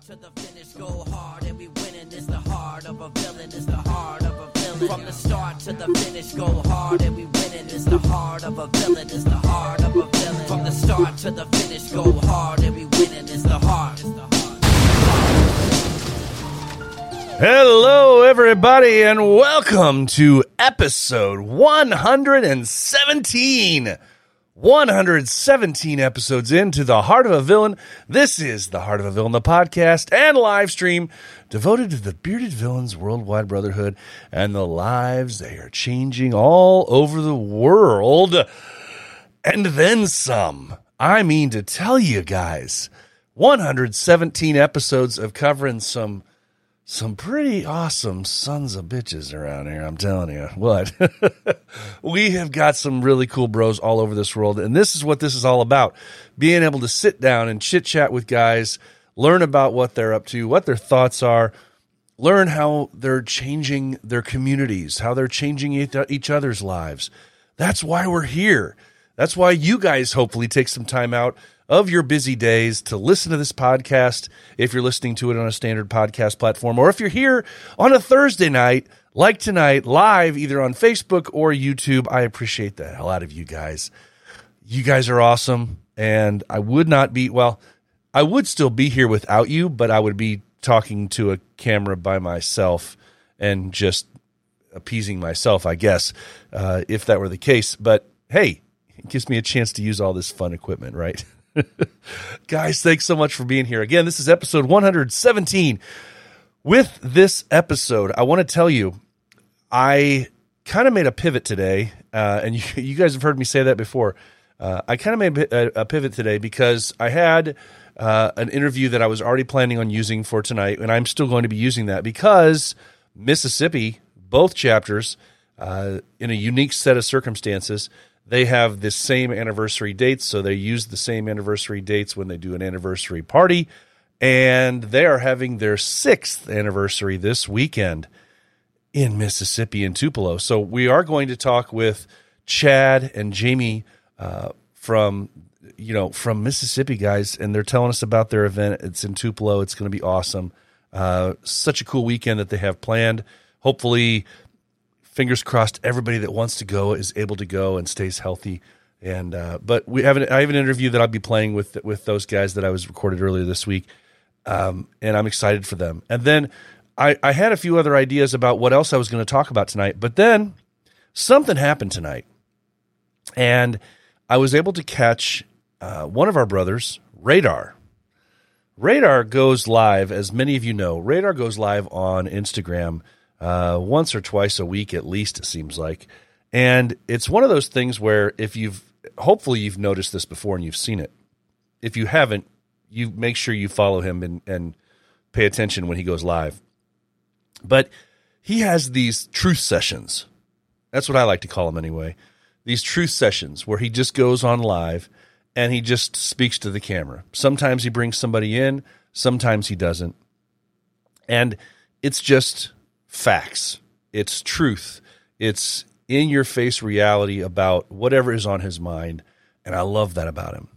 start to the finish, go hard, and we winning. Is the heart of a villain, is the heart of a villain. From the start to the finish, go hard, and we winning. Is the heart of a villain, is the heart of a villain. From the start to the finish, go hard, and we winning. Heart. The heart. Hello, everybody, and welcome to episode 117. 117 episodes into The Heart of a Villain. This is The Heart of a Villain, the podcast and live stream devoted to the bearded villains worldwide brotherhood and the lives they are changing all over the world. And then some. I mean to tell you guys, 117 episodes of covering some some pretty awesome sons of bitches around here. I'm telling you what. we have got some really cool bros all over this world. And this is what this is all about being able to sit down and chit chat with guys, learn about what they're up to, what their thoughts are, learn how they're changing their communities, how they're changing each other's lives. That's why we're here. That's why you guys hopefully take some time out of your busy days to listen to this podcast if you're listening to it on a standard podcast platform, or if you're here on a Thursday night, like tonight, live either on Facebook or YouTube. I appreciate the hell out of you guys. You guys are awesome. And I would not be, well, I would still be here without you, but I would be talking to a camera by myself and just appeasing myself, I guess, uh, if that were the case. But hey, it gives me a chance to use all this fun equipment, right? Guys, thanks so much for being here. Again, this is episode 117. With this episode, I want to tell you, I kind of made a pivot today, uh, and you, you, guys have heard me say that before. Uh, I kind of made a, a, pivot today because I had uh, an interview that I was already planning on using for tonight, and I'm still going to be using that because Mississippi, both chapters, uh, in a unique set of circumstances, they have the same anniversary dates, so they use the same anniversary dates when they do an anniversary party. And they are having their sixth anniversary this weekend in Mississippi in Tupelo. So we are going to talk with Chad and Jamie uh, from you know from Mississippi guys, and they're telling us about their event. It's in Tupelo. It's going to be awesome. Uh, such a cool weekend that they have planned. Hopefully, fingers crossed everybody that wants to go is able to go and stays healthy and uh, but we have an, I have an interview that I'll be playing with with those guys that I was recorded earlier this week, um, and I'm excited for them. And then I, I had a few other ideas about what else I was going to talk about tonight, but then something happened tonight, and I was able to catch uh, one of our brothers, Radar. Radar goes live, as many of you know. Radar goes live on Instagram uh, once or twice a week at least. It seems like, and it's one of those things where if you've hopefully you've noticed this before and you've seen it. If you haven't, you make sure you follow him and, and pay attention when he goes live. But he has these truth sessions. That's what I like to call them anyway. These truth sessions where he just goes on live and he just speaks to the camera. Sometimes he brings somebody in, sometimes he doesn't. And it's just facts, it's truth, it's in your face reality about whatever is on his mind. And I love that about him.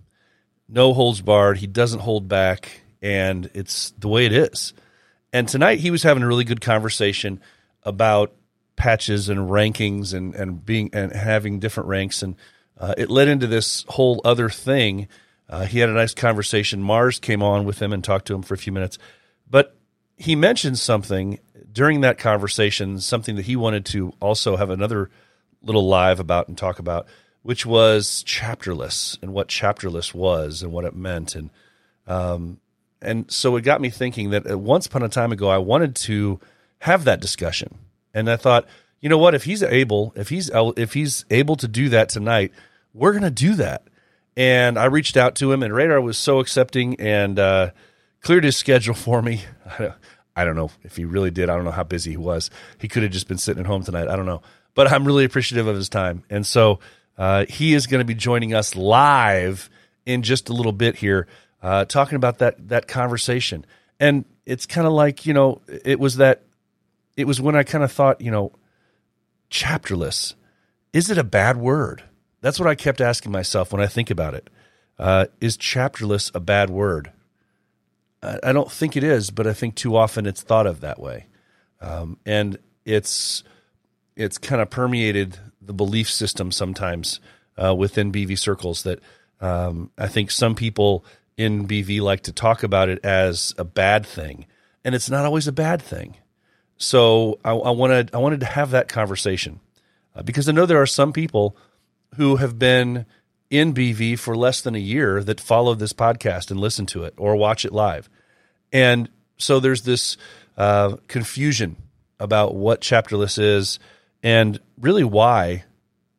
No holds barred. He doesn't hold back. And it's the way it is. And tonight he was having a really good conversation about patches and rankings and, and being and having different ranks. And uh, it led into this whole other thing. Uh, he had a nice conversation. Mars came on with him and talked to him for a few minutes. But he mentioned something during that conversation something that he wanted to also have another little live about and talk about, which was chapterless and what chapterless was and what it meant. And, um, and so it got me thinking that once upon a time ago, I wanted to have that discussion. And I thought, you know what, if he's able, if he's, if he's able to do that tonight, we're going to do that. And I reached out to him and Radar was so accepting and, uh, cleared his schedule for me. I don't know if he really did. I don't know how busy he was. He could have just been sitting at home tonight. I don't know. But I'm really appreciative of his time. And so uh, he is going to be joining us live in just a little bit here, uh, talking about that that conversation. And it's kind of like you know, it was that. It was when I kind of thought, you know, chapterless. Is it a bad word? That's what I kept asking myself when I think about it. Uh, is chapterless a bad word? I, don't think it is, but I think too often it's thought of that way, um, and it's it's kind of permeated the belief system sometimes uh, within BV circles that um, I think some people in BV like to talk about it as a bad thing, and it's not always a bad thing. So I, I wanted I wanted to have that conversation uh, because I know there are some people who have been in BV for less than a year that follow this podcast and listen to it or watch it live, and so there's this uh, confusion about what chapterless is and really why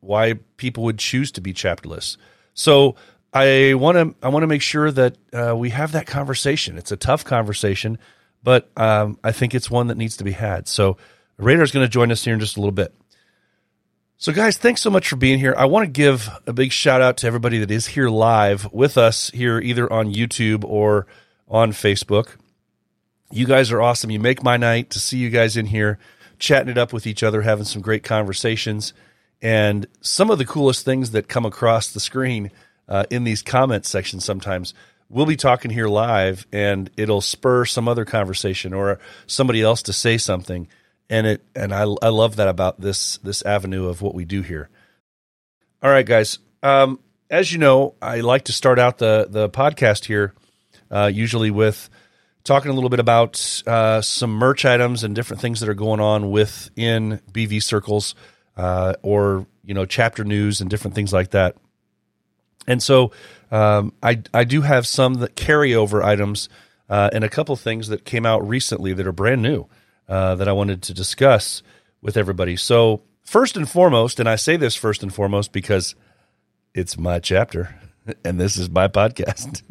why people would choose to be chapterless. So I want to I want to make sure that uh, we have that conversation. It's a tough conversation, but um, I think it's one that needs to be had. So Radar is going to join us here in just a little bit. So guys, thanks so much for being here. I want to give a big shout out to everybody that is here live with us here, either on YouTube or on Facebook. You guys are awesome. You make my night to see you guys in here chatting it up with each other, having some great conversations. And some of the coolest things that come across the screen uh, in these comment sections sometimes. We'll be talking here live, and it'll spur some other conversation or somebody else to say something, and it and I I love that about this this avenue of what we do here. All right, guys. Um, as you know, I like to start out the the podcast here, uh, usually with talking a little bit about uh, some merch items and different things that are going on within BV circles, uh, or you know, chapter news and different things like that. And so um, I, I do have some that carryover items uh, and a couple things that came out recently that are brand new uh, that I wanted to discuss with everybody. So, first and foremost, and I say this first and foremost because it's my chapter and this is my podcast.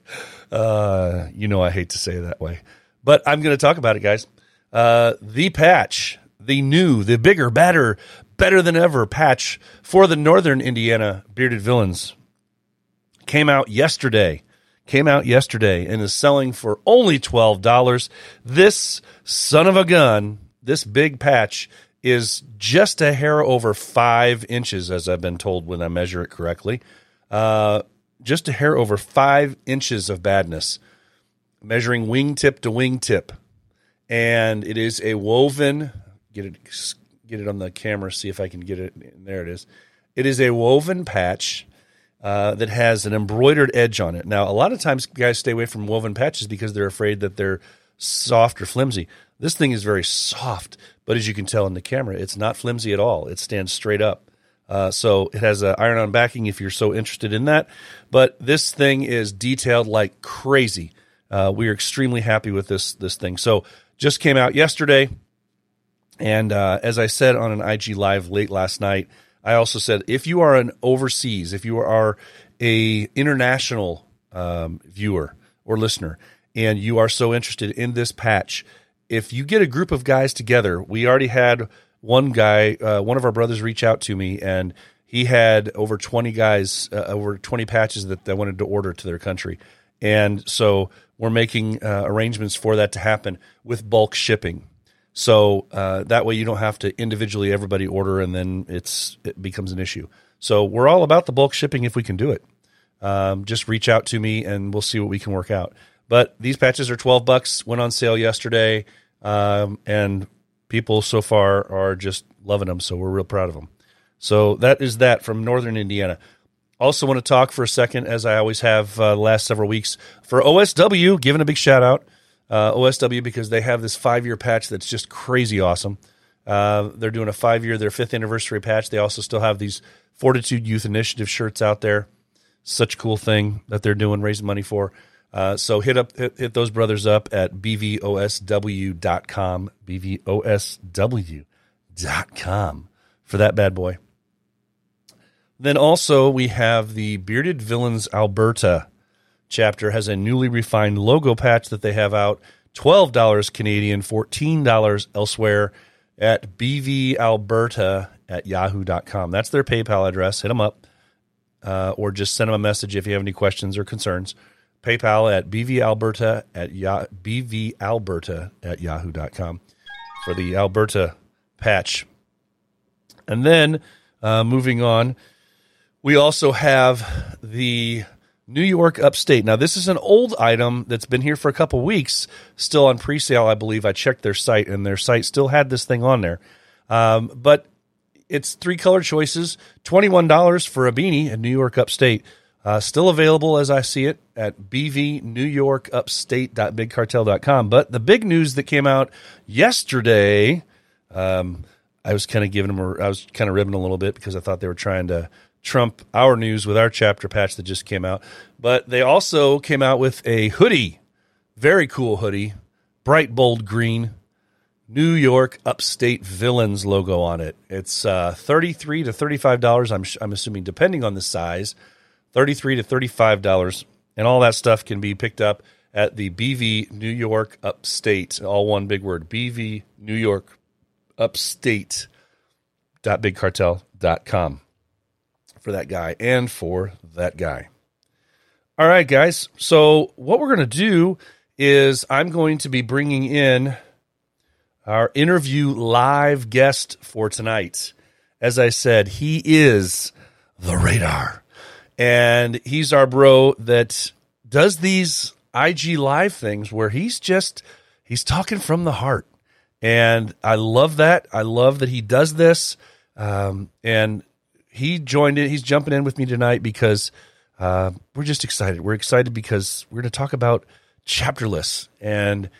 uh, you know, I hate to say it that way, but I'm going to talk about it, guys. Uh, the patch, the new, the bigger, better, better than ever patch for the Northern Indiana Bearded Villains came out yesterday. Came out yesterday and is selling for only $12. This son of a gun, this big patch is just a hair over five inches, as I've been told when I measure it correctly. Uh, just a hair over five inches of badness, measuring wingtip to wingtip. And it is a woven, get it, get it on the camera, see if I can get it. There it is. It is a woven patch uh, that has an embroidered edge on it. Now, a lot of times guys stay away from woven patches because they're afraid that they're soft or flimsy. This thing is very soft, but as you can tell in the camera, it's not flimsy at all. It stands straight up. Uh, so it has an iron on backing if you're so interested in that. But this thing is detailed like crazy. Uh, we are extremely happy with this this thing. So just came out yesterday, and uh, as I said on an IG live late last night, I also said if you are an overseas, if you are a international um, viewer or listener, and you are so interested in this patch, if you get a group of guys together, we already had one guy, uh, one of our brothers, reach out to me, and he had over twenty guys, uh, over twenty patches that they wanted to order to their country, and so we're making uh, arrangements for that to happen with bulk shipping. So uh, that way you don't have to individually everybody order and then it's it becomes an issue. So we're all about the bulk shipping if we can do it. Um, just reach out to me and we'll see what we can work out. But these patches are twelve bucks. Went on sale yesterday, um, and people so far are just loving them. So we're real proud of them. So that is that from Northern Indiana. Also, want to talk for a second, as I always have uh, the last several weeks, for OSW, giving a big shout out uh, OSW because they have this five year patch that's just crazy awesome. Uh, they're doing a five year, their fifth anniversary patch. They also still have these Fortitude Youth Initiative shirts out there. Such cool thing that they're doing, raising money for. Uh, so hit up hit, hit, those brothers up at bvosw.com, bvosw.com for that bad boy. Then also we have the Bearded Villains Alberta chapter has a newly refined logo patch that they have out. $12 Canadian, $14 elsewhere at bvalberta at yahoo.com. That's their PayPal address. Hit them up uh, or just send them a message if you have any questions or concerns. PayPal at bvalberta at ya- bvalberta at yahoo.com for the Alberta patch. And then uh, moving on, we also have the New York Upstate. Now, this is an old item that's been here for a couple weeks, still on pre sale, I believe. I checked their site, and their site still had this thing on there. Um, but it's three color choices $21 for a beanie in New York Upstate. Uh, still available as I see it at bvnewyorkupstate.bigcartel.com. But the big news that came out yesterday, um, I was kind of giving them, a, I was kind of ribbing a little bit because I thought they were trying to trump our news with our chapter patch that just came out. But they also came out with a hoodie, very cool hoodie, bright bold green, New York Upstate Villains logo on it. It's uh, thirty-three to thirty-five dollars. I'm I'm assuming depending on the size, thirty-three to thirty-five dollars, and all that stuff can be picked up at the BV New York Upstate, all one big word, BV New York Upstate dot bigcartel.com for that guy and for that guy. All right, guys. So, what we're going to do is I'm going to be bringing in our interview live guest for tonight. As I said, he is the radar. And he's our bro that does these IG live things where he's just he's talking from the heart. And I love that. I love that he does this. Um, and he joined in. He's jumping in with me tonight because uh, we're just excited. We're excited because we're going to talk about chapterless, and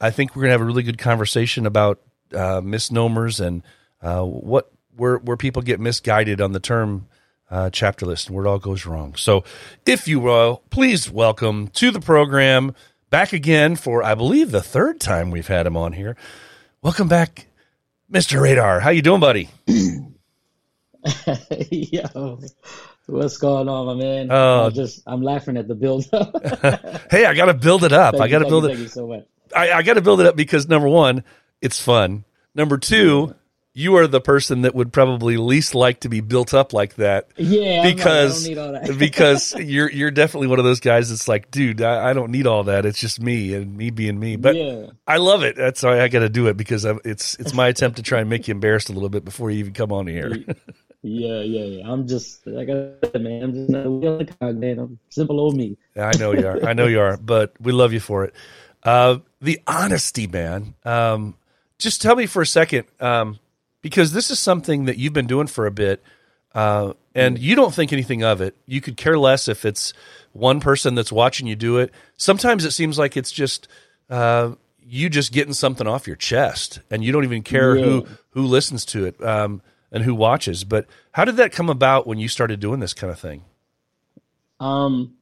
I think we're going to have a really good conversation about uh, misnomers and uh, what where where people get misguided on the term uh, chapterless and where it all goes wrong. So, if you will, please welcome to the program back again for I believe the third time we've had him on here. Welcome back, Mister Radar. How you doing, buddy? Yo, what's going on, my man? Uh, oh. I'm just I'm laughing at the build up. hey, I got to build it up. I got to build Thank it. you so much. I, I got to build it up because number one, it's fun. Number two, you are the person that would probably least like to be built up like that. Yeah, like, because I don't need all that. because you're you're definitely one of those guys that's like, dude, I, I don't need all that. It's just me and me being me. But yeah, I love it. That's why I got to do it because I, it's it's my attempt to try and make you embarrassed a little bit before you even come on here. Yeah, yeah, yeah. I'm just like I said, man. I'm just not a cog, man. I'm simple old me. I know you are. I know you are. But we love you for it. Uh, the honesty, man. Um, just tell me for a second, um, because this is something that you've been doing for a bit, uh, and you don't think anything of it. You could care less if it's one person that's watching you do it. Sometimes it seems like it's just uh, you just getting something off your chest, and you don't even care who who listens to it um, and who watches. But how did that come about when you started doing this kind of thing? Um,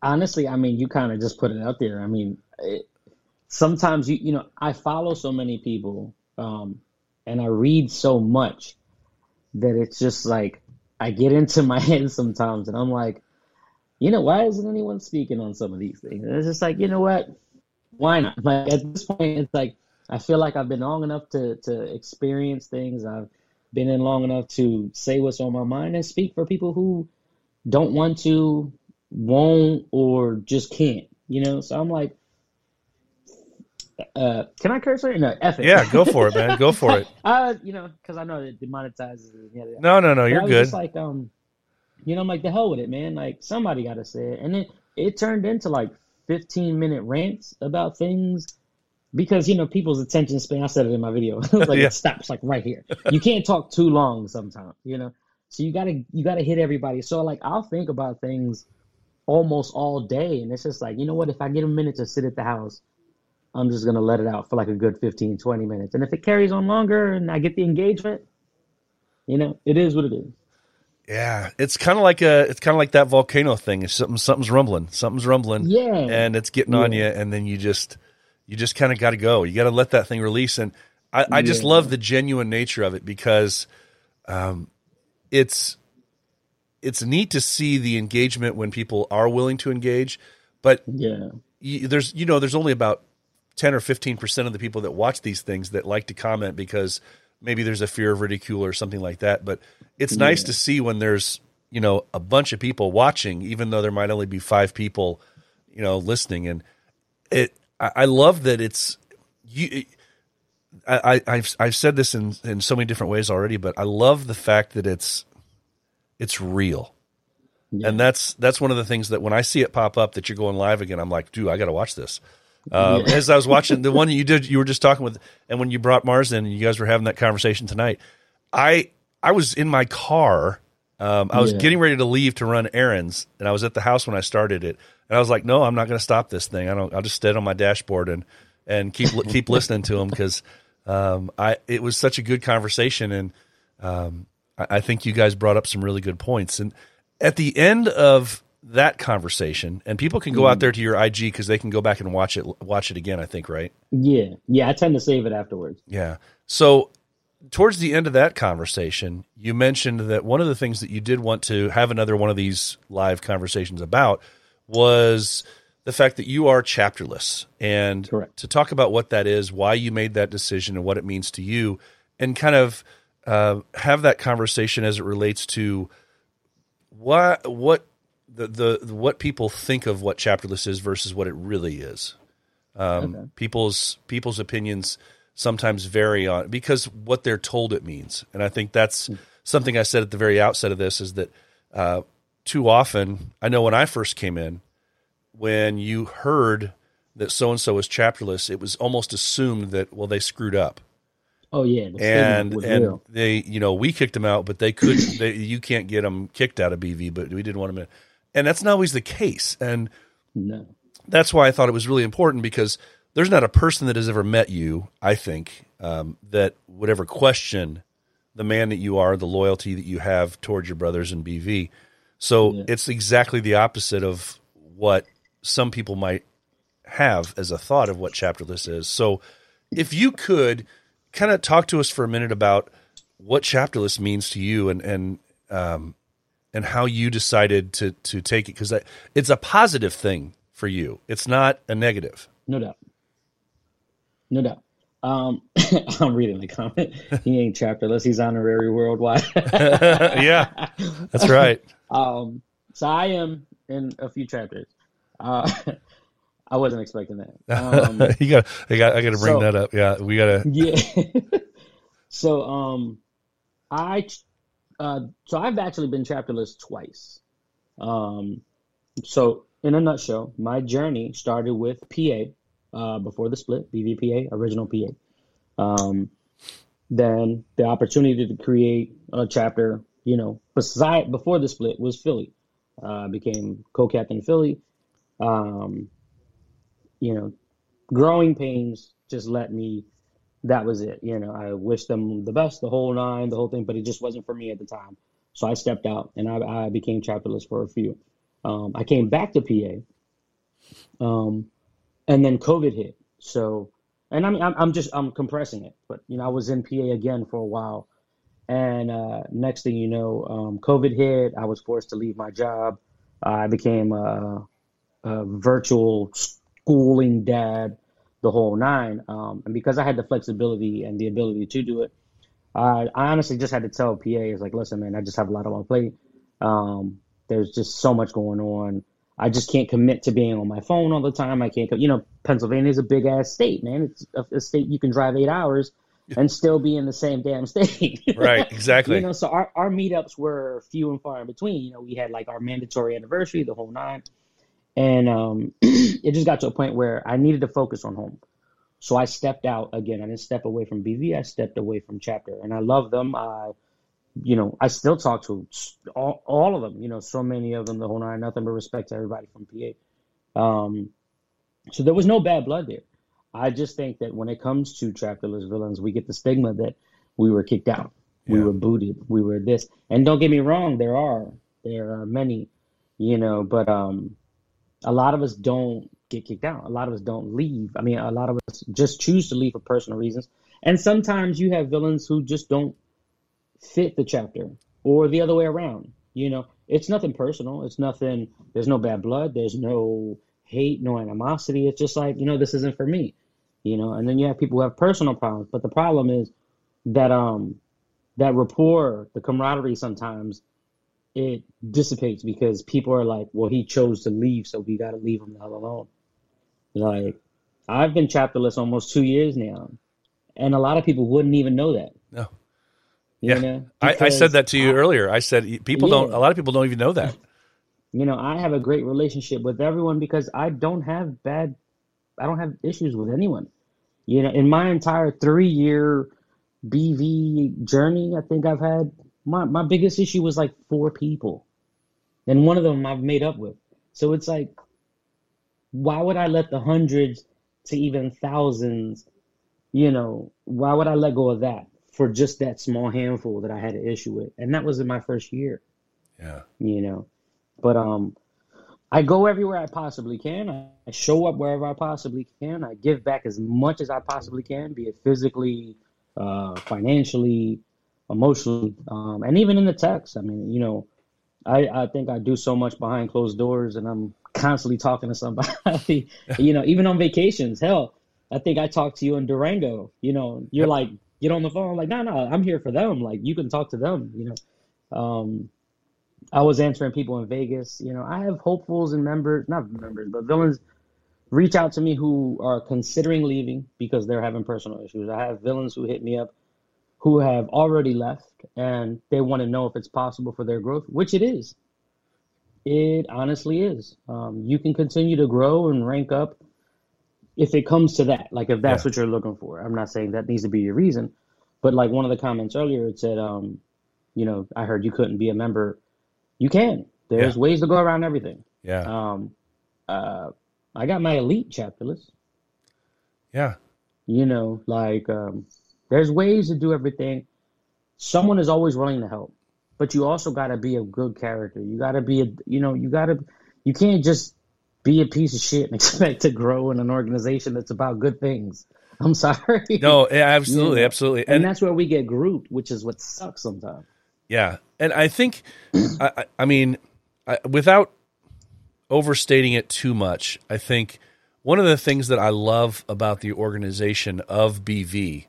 honestly, I mean, you kind of just put it out there. I mean, it, sometimes you you know, I follow so many people, um, and I read so much that it's just like I get into my head sometimes, and I'm like, you know, why isn't anyone speaking on some of these things? And it's just like, you know what? Why not? Like at this point, it's like I feel like I've been long enough to to experience things. I've been in long enough to say what's on my mind and speak for people who don't want to, won't, or just can't. You know, so I'm like, uh, can I curse or no? F it. Yeah, go for it, man. Go for it. Uh, you know, because I know it demonetizes. it. No, no, no. But You're good. Just like, um, you know, I'm like the hell with it, man. Like somebody got to say it, and then it turned into like 15 minute rants about things because you know people's attention span. I said it in my video. Like Yeah. it stops like right here. You can't talk too long sometimes, you know. So you gotta you gotta hit everybody. So like I'll think about things almost all day, and it's just like you know what? If I get a minute to sit at the house, I'm just gonna let it out for like a good 15, 20 minutes. And if it carries on longer and I get the engagement, you know, it is what it is. Yeah, it's kind of like a it's kind of like that volcano thing. It's something something's rumbling, something's rumbling, Yeah. and it's getting on you, and then you just you just kind of got to go. You got to let that thing release, and I, I just Yeah. love the genuine nature of it because um, it's it's neat to see the engagement when people are willing to engage, but Yeah. you, there's you know there's only about 10 or 15 percent of the people that watch these things that like to comment because maybe there's a fear of ridicule or something like that but it's nice to see when there's you know a bunch of people watching even though there might only be five people you know listening and it i, I love that it's you I, I i've i've said this in in so many different ways already but i love the fact that it's it's real Yeah. And that's that's one of the things that when I see it pop up that you're going live again, I'm like, dude, I got to watch this. Uh, Yeah. As I was watching the one you did, you were just talking with, and when you brought Mars in, and you guys were having that conversation tonight, I I was in my car. Um, I was Yeah. getting ready to leave to run errands, and I was at the house when I started it, and I was like, "No, I'm not going to stop this thing. I don't. I'll just stay on my dashboard and and keep keep listening to them because um, I it was such a good conversation, and um, I, I think you guys brought up some really good points. And at the end of that conversation, and people can go out there to your IG because they can go back and watch it watch it again. I think right. Yeah, yeah. I tend to save it afterwards. Yeah. So towards the end of that conversation, you mentioned that one of the things that you did want to have another one of these live conversations about was the fact that you are chapterless and Correct. to talk about what that is, why you made that decision and what it means to you and kind of uh, have that conversation as it relates to what what the, the what people think of what chapterless is versus what it really is. Um, People's people's opinions sometimes vary on because what they're told it means, and I think that's something I said at the very outset of this is that uh, too often I know when I first came in, when you heard that so and so was chapterless, it was almost assumed that well they screwed up. Oh yeah, and and real. they you know we kicked them out, but they could they, you can't get them kicked out of BV, but we didn't want them in, and that's not always the case, and No. that's why I thought it was really important because there's not a person that has ever met you, I think, um, that would ever question the man that you are, the loyalty that you have towards your brothers in BV. So Yeah. it's exactly the opposite of what some people might have as a thought of what chapter chapterless is. So if you could kind of talk to us for a minute about what chapterless means to you and and um, and how you decided to to take it because it's a positive thing for you. It's not a negative. No doubt. No doubt. Um, I'm reading the comment. He ain't chapterless. He's honorary worldwide. yeah, that's right. um, so I am in a few chapters. Uh, I wasn't expecting that. Um, you got. I got. I got to bring so- that up. Yeah, we got to. yeah. so um, I uh, so I've actually been chapterless twice. Um, so in a nutshell, my journey started with PA uh, before the split, BVPA, original PA. Um, then the opportunity to create a chapter, you know, beside before the split was Philly. Uh, became co-captain Philly. Um, you know, growing pains just let me that was it. You know, I wish them the best, the whole nine, the whole thing, but it just wasn't for me at the time. So I stepped out and I, I became chapterless for a few. Um, I came back to PA, um, and then COVID hit. So, and I mean, I'm, I'm just I'm compressing it, but you know, I was in PA again for a while, and uh, next thing you know, um, COVID hit. I was forced to leave my job. I became a, a virtual schooling dad the whole nine. Um, and because I had the flexibility and the ability to do it, I, I honestly just had to tell PA, is like, listen, man, I just have a lot on my plate. Um, there's just so much going on. I just can't commit to being on my phone all the time. I can't, you know, Pennsylvania is a big ass state, man. It's a, a state you can drive eight hours and still be in the same damn state. Right, exactly. you know, so our, our meetups were few and far in between. You know, we had like our mandatory anniversary, the whole nine. And um, it just got to a point where I needed to focus on home. So I stepped out again. I didn't step away from BV. I stepped away from chapter, and I love them. I, you know, I still talk to all, all of them. You know, so many of them. The whole nine. Nothing but respect to everybody from PA. Um, so there was no bad blood there. I just think that when it comes to chapterless villains, we get the stigma that we were kicked out, we Yeah. were booted, we were this. And don't get me wrong, there are there are many, you know, but um, a lot of us don't get kicked out. A lot of us don't leave. I mean, a lot of us just choose to leave for personal reasons. And sometimes you have villains who just don't fit the chapter or the other way around. You know, it's nothing personal. It's nothing, there's no bad blood. There's no hate, no animosity. It's just like, you know, this isn't for me, you know, and then you have people who have personal problems. But the problem is that, um, that rapport, the camaraderie sometimes it dissipates because people are like, well, he chose to leave, so we got to leave him the hell alone. Like, I've been chapterless almost two years now, and a lot of people wouldn't even know that. No. You Yeah. know? I, I said that to you earlier. I said people don't. A lot of people don't even know that. you know, I have a great relationship with everyone because I don't have bad, I don't have issues with anyone. You know, in my entire three year BV journey, I think I've had my, my biggest issue was like four people. And one of them I've made up with. So it's like, why would I let the hundreds to even thousands, you know, why would I let go of that for just that small handful that I had an issue with? And that was in my first year, Yeah. you know. But um I go everywhere I possibly can. I, I show up wherever I possibly can. I give back as much as I possibly can, be it physically, uh, financially, emotionally, um, and even in the text. I mean, you know, I, I think I do so much behind closed doors and I'm constantly talking to somebody, you know, even on vacations. Hell, I think I talked to you in Durango. You know, you're like, get on the phone. like, no, no, I'm here for them. Like, you can talk to them, you know. Um, I was answering people in Vegas. You know, I have hopefuls and members, not members, but villains reach out to me who are considering leaving because they're having personal issues. I have villains who hit me up who have already left and they want to know if it's possible for their growth, which it is. It honestly is. Um, you can continue to grow and rank up if it comes to that. Like if that's Yeah. what you're looking for. I'm not saying that needs to be your reason, but like one of the comments earlier, it said, um, you know, I heard you couldn't be a member. You can. There's Yeah. ways to go around everything. Yeah. Um, uh, I got my elite chapter list. Yeah. You know, like um, there's ways to do everything. Someone is always willing to help, but you also got to be a good character. You got to be a, you know, you got to, you can't just be a piece of shit and expect to grow in an organization that's about good things. I'm sorry. No, yeah, absolutely, Yeah. absolutely. and And that's where we get grouped, which is what sucks sometimes. Yeah, and I think, I, I- mean, I, without overstating it too much, I think one of the things that I love about the organization of BV,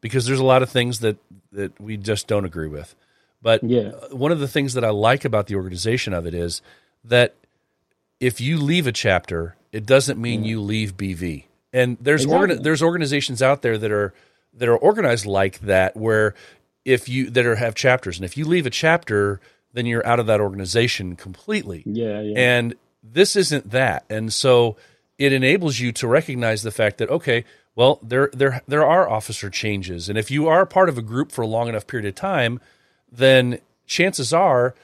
because there's a lot of things that that we just don't agree with, but Yeah. one of the things that I like about the organization of it is that if you leave a chapter, it doesn't mean you leave BV. And there's Exactly. there's organizations out there that are that are organized like that, where if you that are have chapters, and if you leave a chapter, then you're out of that organization completely. Yeah, yeah. And this isn't that. And so it enables you to recognize the fact that okay, well, there there there are officer changes, and if you are part of a group for a long enough period of time, then chances are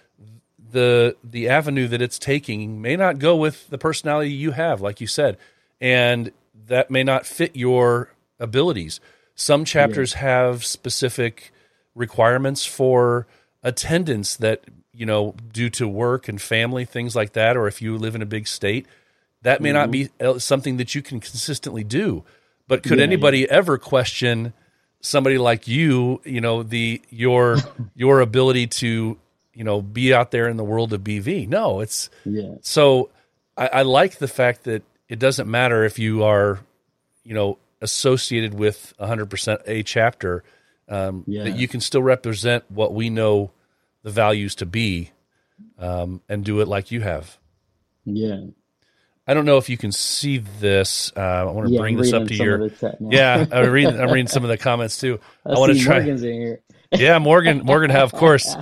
the the avenue that it's taking may not go with the personality you have, like you said, and that may not fit your abilities. Some chapters have specific requirements for attendance that you know due to work and family things like that or if you live in a big state that may not be uh, something that you can consistently do. But could Yeah, anybody ever question somebody like you you know the your your ability to you know be out there in the world of bv no it's yeah. so I, I like the fact that it doesn't matter if you are, you know, associated with 100% a chapter, um, Yeah. that you can still represent what we know the values to be um, and do it like you have. Yeah. I don't know if you can see this. Uh, I want to Yeah, bring this up to your. of the chat now. Yeah, I'm reading, I'm reading some of the comments too. I, want to try. Morgan's in here. Yeah, Morgan. Morgan, of course.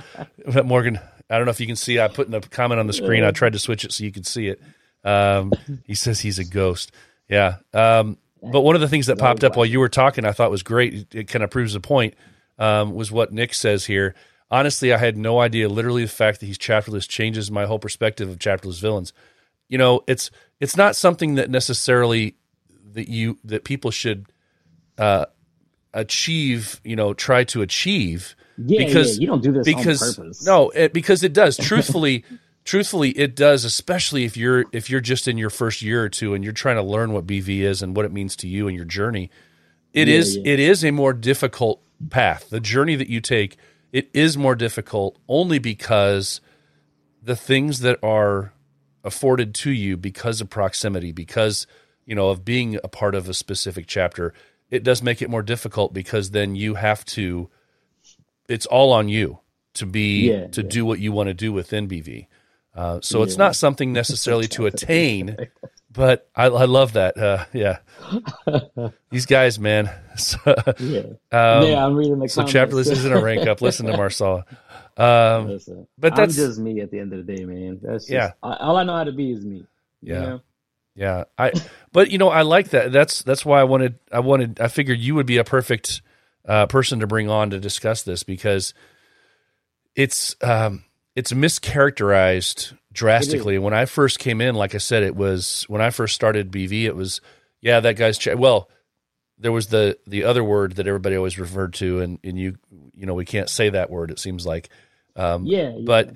Morgan, I don't know if you can see. I put in a comment on the screen. I tried to switch it so you could see it. Um, he says he's a ghost. Yeah. Um, but one of the things that popped up while you were talking, I thought was great. It, kind of proves the point. Um, was what Nick says here. Honestly, I had no idea. Literally, the fact that he's chapterless changes my whole perspective of chapterless villains. You know, it's it's not something that necessarily that you that people should achieve, you know, try to achieve. Yeah, because yeah, you don't do this on because purpose. no, it, because it does. Truthfully, truthfully, it does. Especially if you're if you're just in your first year or two and you're trying to learn what BV is and what it means to you and your journey. It Yeah, is it is a more difficult path. The journey that you take it is more difficult only because the things that are afforded to you because of proximity, because you know of being a part of a specific chapter, it does make it more difficult because then you have to. It's all on you to be Yeah, to yeah. do what you want to do within BV. Uh, so it's not something necessarily to attain. but I, I love that. Uh, yeah, these guys, man. So, Yeah, um, yeah. I'm reading the so comments. chapterless isn't a rank up. Listen to Marsala. Um, Listen, but that's- I'm just me at the end of the day, man. That's just, Yeah. I, all I know how to be is me. you Yeah. know? Yeah, I. But you know, I like that. That's that's why I wanted. I wanted. I figured you would be a perfect uh, person to bring on to discuss this because it's um, it's mischaracterized drastically. When I first came in, like I said, it was when I first started BV. It was yeah, that guy's ch- well. There was the the other word that everybody always referred to, and and you you know we can't say that word. It seems like, um, Yeah, yeah. but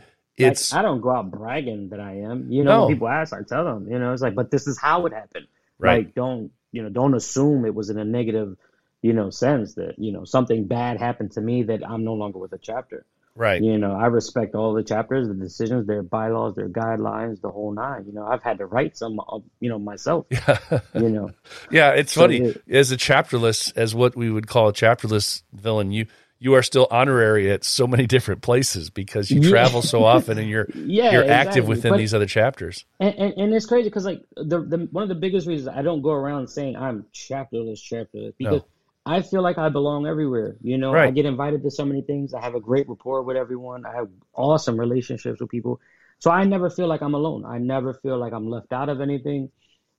Like, I don't go out bragging that I am. You know, No. people ask, I tell them. You know, it's like, but this is how it happened. Right. Like, don't you know? Don't assume it was in a negative, you know, sense that you know something bad happened to me that I'm no longer with a chapter. right. You know, I respect all the chapters, the decisions, their bylaws, their guidelines, the whole nine. You know, I've had to write some, you know, myself. Yeah. You know, Yeah, it's So funny. it- as a chapterless, as what we would call a chapterless villain, you you are still honorary at so many different places because you Yeah. travel so often and you're Yeah, you're active within But- these other chapters. And, and, and it's crazy because like the, the one of the biggest reasons I don't go around saying I'm chapterless, chapterless because No. I feel like I belong everywhere. You know, Right. I get invited to so many things. I have a great rapport with everyone. I have awesome relationships with people. So I never feel like I'm alone. I never feel like I'm left out of anything.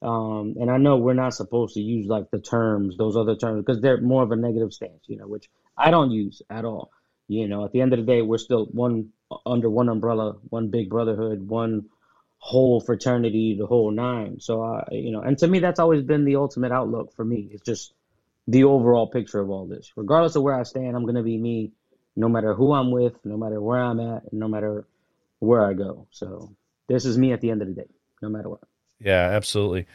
Um, and I know we're not supposed to use like the terms, those other terms, because they're more of a negative stance, you know, which I don't use at all. You know, at the end of the day, we're still one under one umbrella, one big brotherhood, one whole fraternity, the whole nine. So I, you know, and to me, that's always been the ultimate outlook for me. It's just the overall picture of all this. Regardless of where I stand, I'm gonna be me, no matter who I'm with, no matter where I'm at, no matter where I go. So this is me at the end of the day, no matter what. Yeah, absolutely.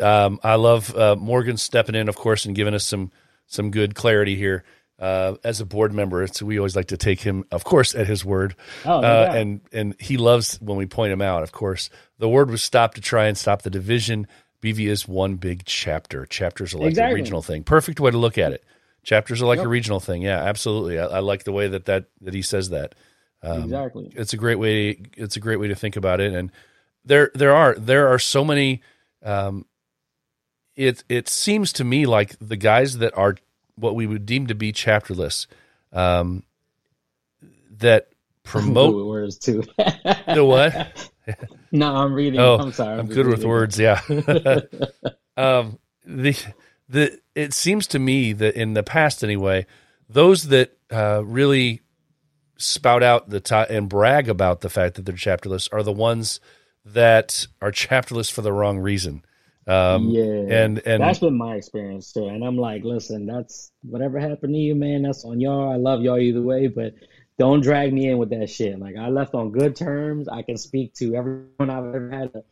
Um, I love uh, Morgan stepping in, of course, and giving us some some good clarity here. Uh, as a board member, it's, we always like to take him, of course, at his word. Oh, no uh, and and he loves when we point him out. Of course, the word was stop to try and stop the division. BV is one big chapter. Chapters are like Exactly. a regional thing. Perfect way to look at it. Chapters are like a regional thing. Yeah, absolutely. I, I like the way that that that he says that. Um, exactly. it's a great way it's a great way to think about it and there there are there are so many um it it seems to me like the guys that are what we would deem to be chapterless um that promote words too. the what no, I'm reading. oh I'm sorry. i'm just good with words yeah um the the it seems to me that in the past anyway those that uh really spout out the ti and brag about the fact that they're chapterless are the ones that are chapterless for the wrong reason. Um, yeah, and and that's been my experience too. And I'm like, listen, that's whatever happened to you, man. That's on y'all. I love y'all either way, but don't drag me in with that shit. Like I left on good terms. I can speak to everyone I've ever had a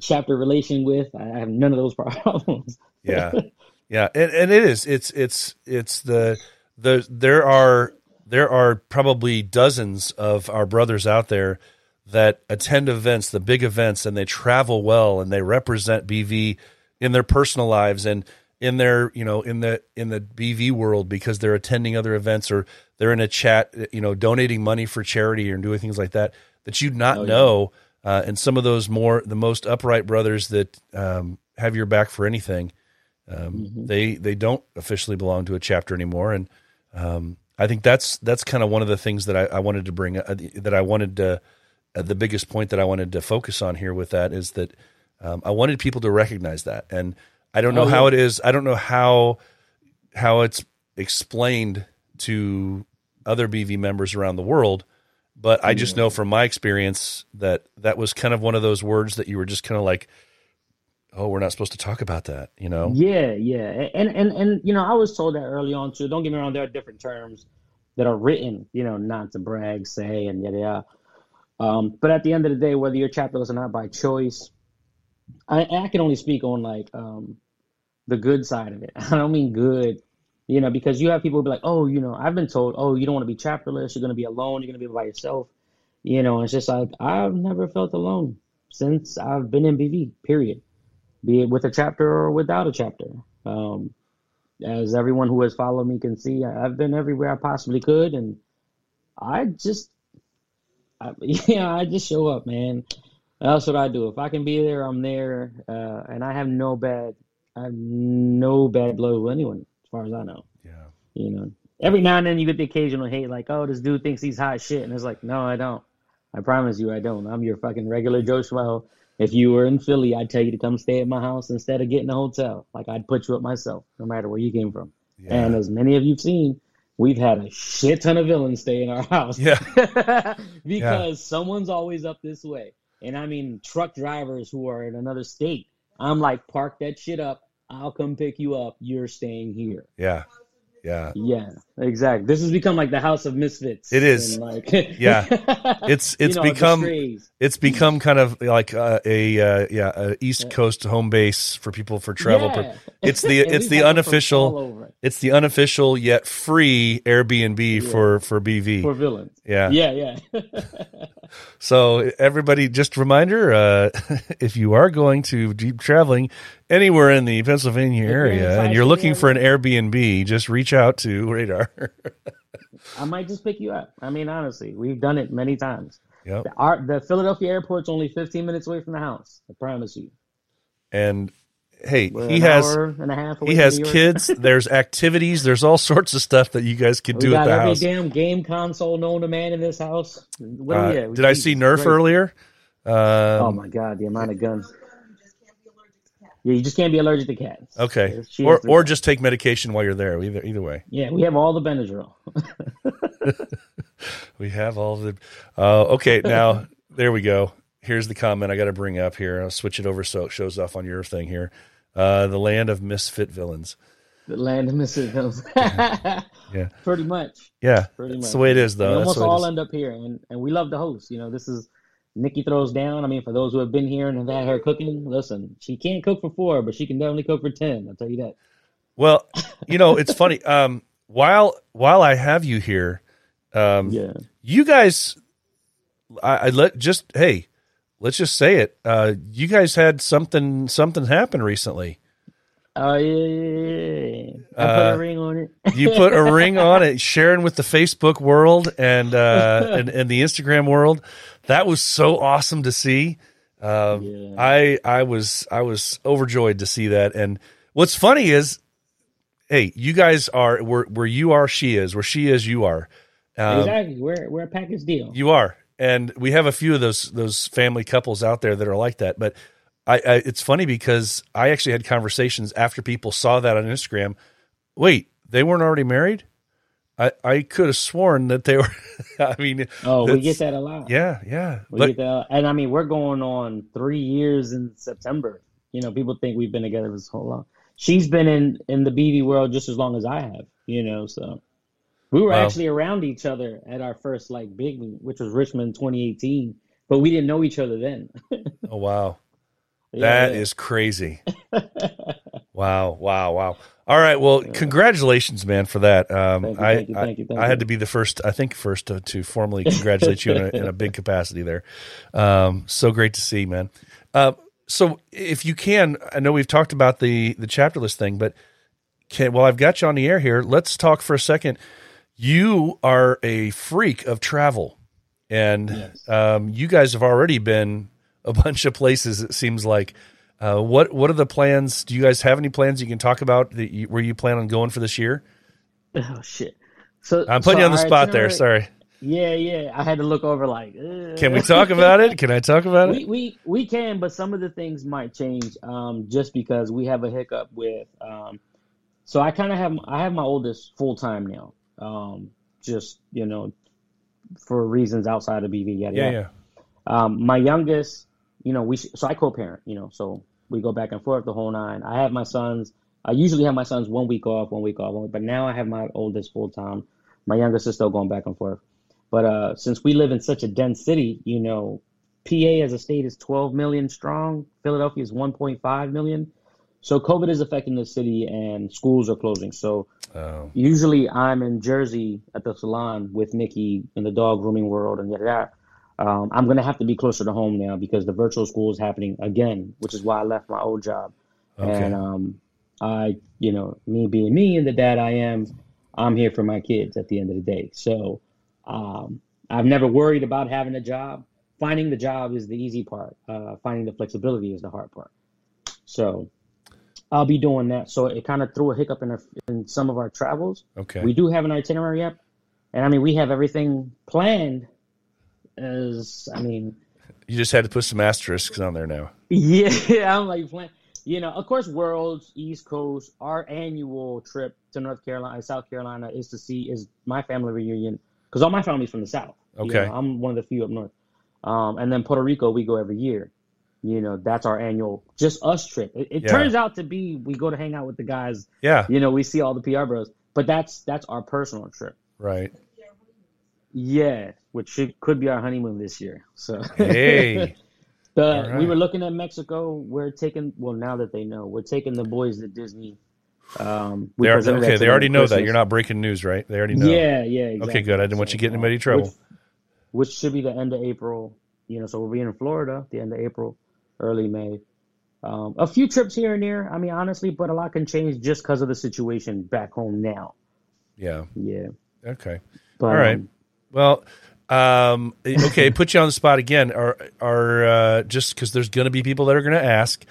chapter relation with. I have none of those problems. yeah, yeah, and and it is. It's it's it's the the there are there are probably dozens of our brothers out there that attend events, the big events, and they travel well and they represent BV in their personal lives and in their you know in the in the BV world because they're attending other events or they're in a chat you know donating money for charity or doing things like that that you'd not Oh, yeah. know uh, and some of those more the most upright brothers that um, have your back for anything um, they they don't officially belong to a chapter anymore and um, I think that's that's kind of one of the things that I, I wanted to bring uh, that I wanted to uh, the biggest point that I wanted to focus on here with that is that um, I wanted people to recognize that and I don't know Oh, how yeah. it is I don't know how how it's explained to other BV members around the world but I just know from my experience that that was kind of one of those words that you were just kind of like oh we're not supposed to talk about that you know Yeah, yeah, and and and you know, I was told that early on too. Don't get me wrong, there are different terms that are written, you know, not to brag, say, and yada yada. Um, but at the end of the day, whether you're chapterless or not by choice, I, I can only speak on like um, the good side of it. I don't mean good, you know, because you have people be like, oh, you know, I've been told, oh, you don't want to be chapterless, you're going to be alone, you're going to be by yourself, you know. It's just like I've never felt alone since I've been in BV. Period be it with a chapter or without a chapter. Um, as everyone who has followed me can see, I've been everywhere I possibly could, and I just, I, yeah, I just show up, man. That's what I do. If I can be there, I'm there. Uh, and I have no bad, I have no bad blood with anyone, as far as I know. Yeah. You know, every now and then you get the occasional hate, like, "Oh, this dude thinks he's hot shit," and it's like, no, I don't. I promise you, I don't. I'm your fucking regular Joe Schmo. If you were in Philly, I'd tell you to come stay at my house instead of getting a hotel. Like I'd put you up myself, no matter where you came from. Yeah. And as many of you've seen, we've had a shit ton of villains stay in our house. Yeah. because someone's always up this way. And I mean, truck drivers who are in another state, I'm like, park that shit up. I'll come pick you up. You're staying here. Yeah. Yeah. Yeah, exactly. This has become like the house of misfits. It is. Like, Yeah. It's you it's know, become it's become kind of like uh, a uh, yeah a East Coast home base for people for travel. Yeah. It's the it's the had them from all unofficial over it's the unofficial yet free Airbnb for for BV. for villains. yeah. Yeah, yeah. So everybody, just a reminder: uh, if you are going to deep traveling anywhere in the Pennsylvania area and you're looking for an. Airbnb, just reach out to Radar. I might just pick you up. I mean, honestly, we've done it many times. yep. The, our, the Philadelphia airport's only 15 minutes away from the house. I promise you. And hey, We're he has hour and a half away he has kids. There's activities. There's all sorts of stuff that you guys can We do at the every house. damn game console known to man in this house. What Uh, did I see Nerf Christ. earlier? Um, Oh my god, the amount of guns. Yeah, you just can't be allergic to cats. Okay, She or or cats. just take medication while you're there. Either either way, Yeah, we have all the Benadryl. we have all the. Uh, okay, now there we go. Here's the comment I got to bring up here. I'll switch it over so it shows off on your thing here. Uh, the land of misfit villains. the land of Mississippi. Yeah, Pretty much. yeah. Pretty That's much. the way it is, though. That's almost the way it all end up here, and, and we love the host. You know, this is Nikki throws down. I mean, for those who have been here and have had her cooking, listen, she can't cook for four, but she can definitely cook for ten. I'll tell you that. Well, you know, it's funny. Um, while while I have you here, um, Yeah. you guys, I, I let just hey, let's just say it. Uh, you guys had something something happen recently. Oh yeah, yeah, yeah. I put Uh, a ring on it. You put a ring on it, sharing with the Facebook world and uh, and, and the Instagram world. That was so awesome to see. Um, Yeah. I I was I was overjoyed to see that. And what's funny is, hey, you guys are where where you are, she is. Where she is, you are. Um, exactly. We're we're a package deal. You are, and we have a few of those those family couples out there that are like that. But I, I it's funny because I actually had conversations after people saw that on Instagram. Wait, they weren't already married? I I could have sworn that they were. I mean, oh, we get that a lot. Yeah, yeah. We But get that, and I mean, we're going on three years in September. You know, people think we've been together for whole long. She's been in in the BV world just as long as I have. You know, so we were Wow. actually around each other at our first like big, meet, which was Richmond 2018, but we didn't know each other then. oh wow, Yeah, that is crazy. wow, wow, wow. All right, well, congratulations, man, for that. Um, Thank you, I, thank you, I, thank you, thank I had to be the first, I think, first to, to formally congratulate you in a, in a big capacity there. Um, so great to see, man. Uh, so, if you can, I know we've talked about the the chapterless thing, but can well, I've got you on the air here. Let's talk for a second. You are a freak of travel, and Yes. um, you guys have already been a bunch of places. It seems like. Uh, what what are the plans? Do you guys have any plans you can talk about that you, where you plan on going for this year? Oh shit. So I'm putting so you on the spot there. Sorry. Yeah, yeah. I had to look over like. uh, Can we talk about it? Can I talk about we, it? we we can, but some of the things might change um, just because we have a hiccup with. Um, so I kind of have I have my oldest full time now, um, just you know, for reasons outside of BV. Yada, Yeah, yada. yeah. Um, my youngest, you know, we so I co-parent, you know, so we go back and forth the whole nine. I have my sons. I usually have my sons one week off, one week off, one week, but now I have my oldest full time. My youngest is still going back and forth. But uh, since we live in such a dense city, you know, PA as a state is 12 million strong. Philadelphia is 1.5 million. So COVID is affecting the city, and schools are closing. So Oh, usually I'm in Jersey at the salon with Nikki in the dog grooming world and yada yada. Um, I'm gonna have to be closer to home now because the virtual school is happening again, which is why I left my old job. Okay. And um, I, you know, me being me and the dad I am, I'm here for my kids at the end of the day. So um, I've never worried about having a job. finding the job is the easy part. Uh, finding the flexibility is the hard part. So I'll be doing that. So it kind of threw a hiccup in, our, in some of our travels. Okay. We do have an itinerary up, and I mean we have everything planned. As I mean, you just had to put some asterisks on there now. yeah, I'm like. You know, of course, Worlds East Coast. Our annual trip to North Carolina, South Carolina, is to see is my family reunion because all my family's from the South. You Okay. know, I'm one of the few up north. Um, and then Puerto Rico, we go every year. You know, that's our annual, just us trip. It, it Yeah. turns out to be we go to hang out with the guys. Yeah. You know, we see all the PR bros, but that's that's our personal trip. Right. Yeah, which should, could be our honeymoon this year. So Hey. the right. we were looking at Mexico. We're taking well now that they know we're taking the boys to Disney. Um, They are, okay. They already know that. You're not breaking news, right? They already know. Yeah, yeah. Exactly. Okay, good. I didn't want you getting um, anybody in trouble. Which, which should be the end of April. You know, so we'll be in Florida the end of April, early May. Um, a few trips here and there. I mean, honestly, but a lot can change just because of the situation back home now. Yeah. Yeah. Okay. But, All right. um, Well, um, okay. Put you on the spot again. Are are uh, just because there's going to be people that are going to ask,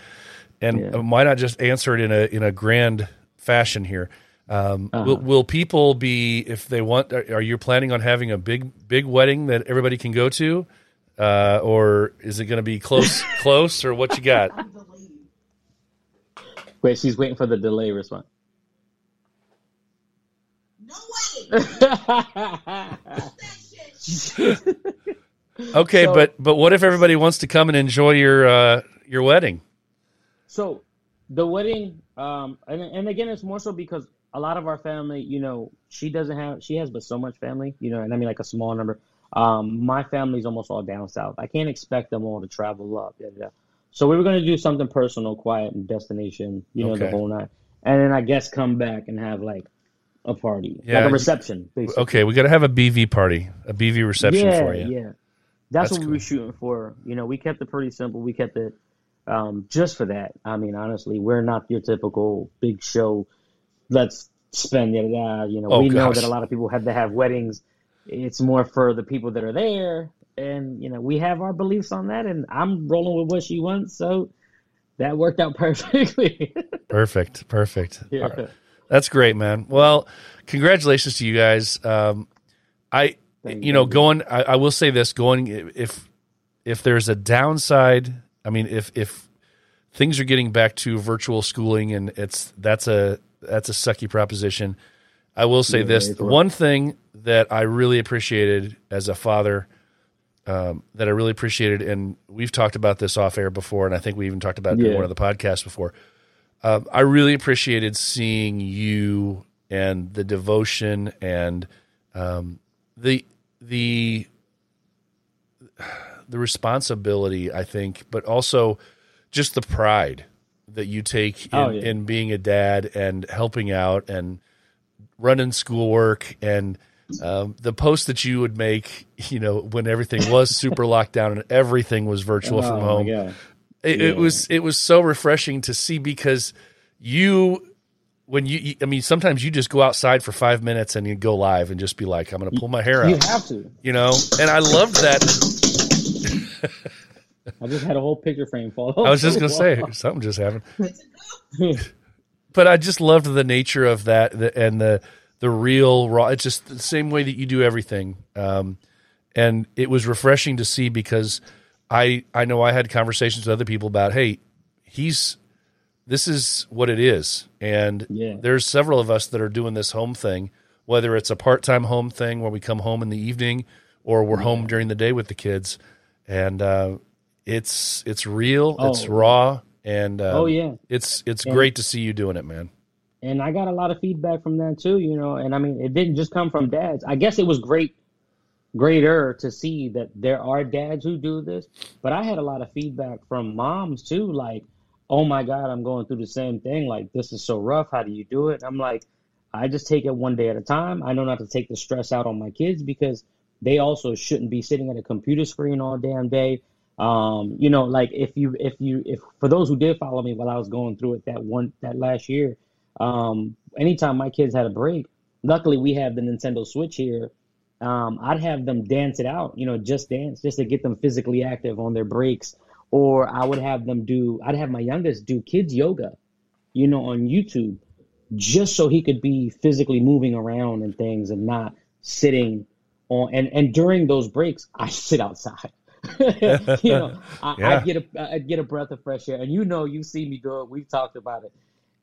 and Yeah. why not just answer it in a in a grand fashion here? Um, Uh-huh. will, will people be if they want? Are, are you planning on having a big big wedding that everybody can go to, uh, or is it going to be close close or what you got? wait, she's waiting for the delay response. No way. Okay, So- but but what if everybody wants to come and enjoy your uh, your wedding? So the wedding, um, and and again, it's more so because a lot of our family, you know, she doesn't have, she has but so much family, you know, and I mean like a small number. Um, my family's almost all down south. I can't expect them all to travel up. Yeah, yeah. So we were going to do something personal, quiet, and destination, you know, Okay. the whole night, and then I guess come back and have like a party, Yeah, like a reception, basically. Okay, we got to have a BV party, a BV reception yeah, for you. Yeah, that's, That's what we cool. were shooting for. You know, we kept it pretty simple. We kept it um, just for that. I mean, honestly, we're not your typical big show. Let's spend it. yada. You know, Oh, we know that a lot of people have to have weddings. It's more for the people that are there, and you know, we have our beliefs on that. And I'm rolling with what she wants, so that worked out perfectly. Perfect, perfect. Yeah. That's great, man. Well, congratulations to you guys. Um, I, you know, going. I, I will say this: going if if there's a downside, I mean, if if things are getting back to virtual schooling and it's that's a that's a sucky proposition. I will say Yeah, this: one thing that I really appreciated as a father um, that I really appreciated, and we've talked about this off air before, and I think we even talked about it in one of the podcasts before. Um, I really appreciated seeing you and the devotion and um, the the the responsibility. I think, but also just the pride that you take in, Oh, yeah. in being a dad and helping out and running schoolwork and um, the post that you would make, you know, when everything was super locked down and everything was virtual from Oh, my home. God. It, it was it was so refreshing to see because you when you I mean sometimes you just go outside for five minutes and you go live and just be like I'm going to pull my hair out. You have to. you know. And I loved that. I just had a whole picture frame fall. I was just going to say something just happened. but I just loved the nature of that and the the real raw. It's just the same way that you do everything, um, and it was refreshing to see because I I know I had conversations with other people about hey he's this is what it is, and Yeah. there's several of us that are doing this home thing, whether it's a part time home thing where we come home in the evening or we're home during the day with the kids, and uh, it's it's real, it's Oh. raw, and um, Oh, yeah. it's it's And- great to see you doing it, man. and I got a lot of feedback from that too, you know. And I mean, it didn't just come from dads. I guess it was great, greater to see that there are dads who do this. But I had a lot of feedback from moms too, like, "Oh my God, I'm going through the same thing. Like, this is so rough. How do you do it?" I'm like, I just take it one day at a time. I know not to take the stress out on my kids because they also shouldn't be sitting at a computer screen all damn day. Um, you know, like if you if you if for those who did follow me while I was going through it that one that last year, um, anytime my kids had a break, luckily we have the Nintendo Switch here, um, I'd have them dance it out, you know, just dance, just to get them physically active on their breaks. Or I would have them do, I'd have my youngest do kids yoga, you know, on YouTube, just so he could be physically moving around and things and not sitting on. And, and during those breaks, I sit outside. you know, I, Yeah. I get a I get a breath of fresh air, and you know, you see me do it. We've talked about it,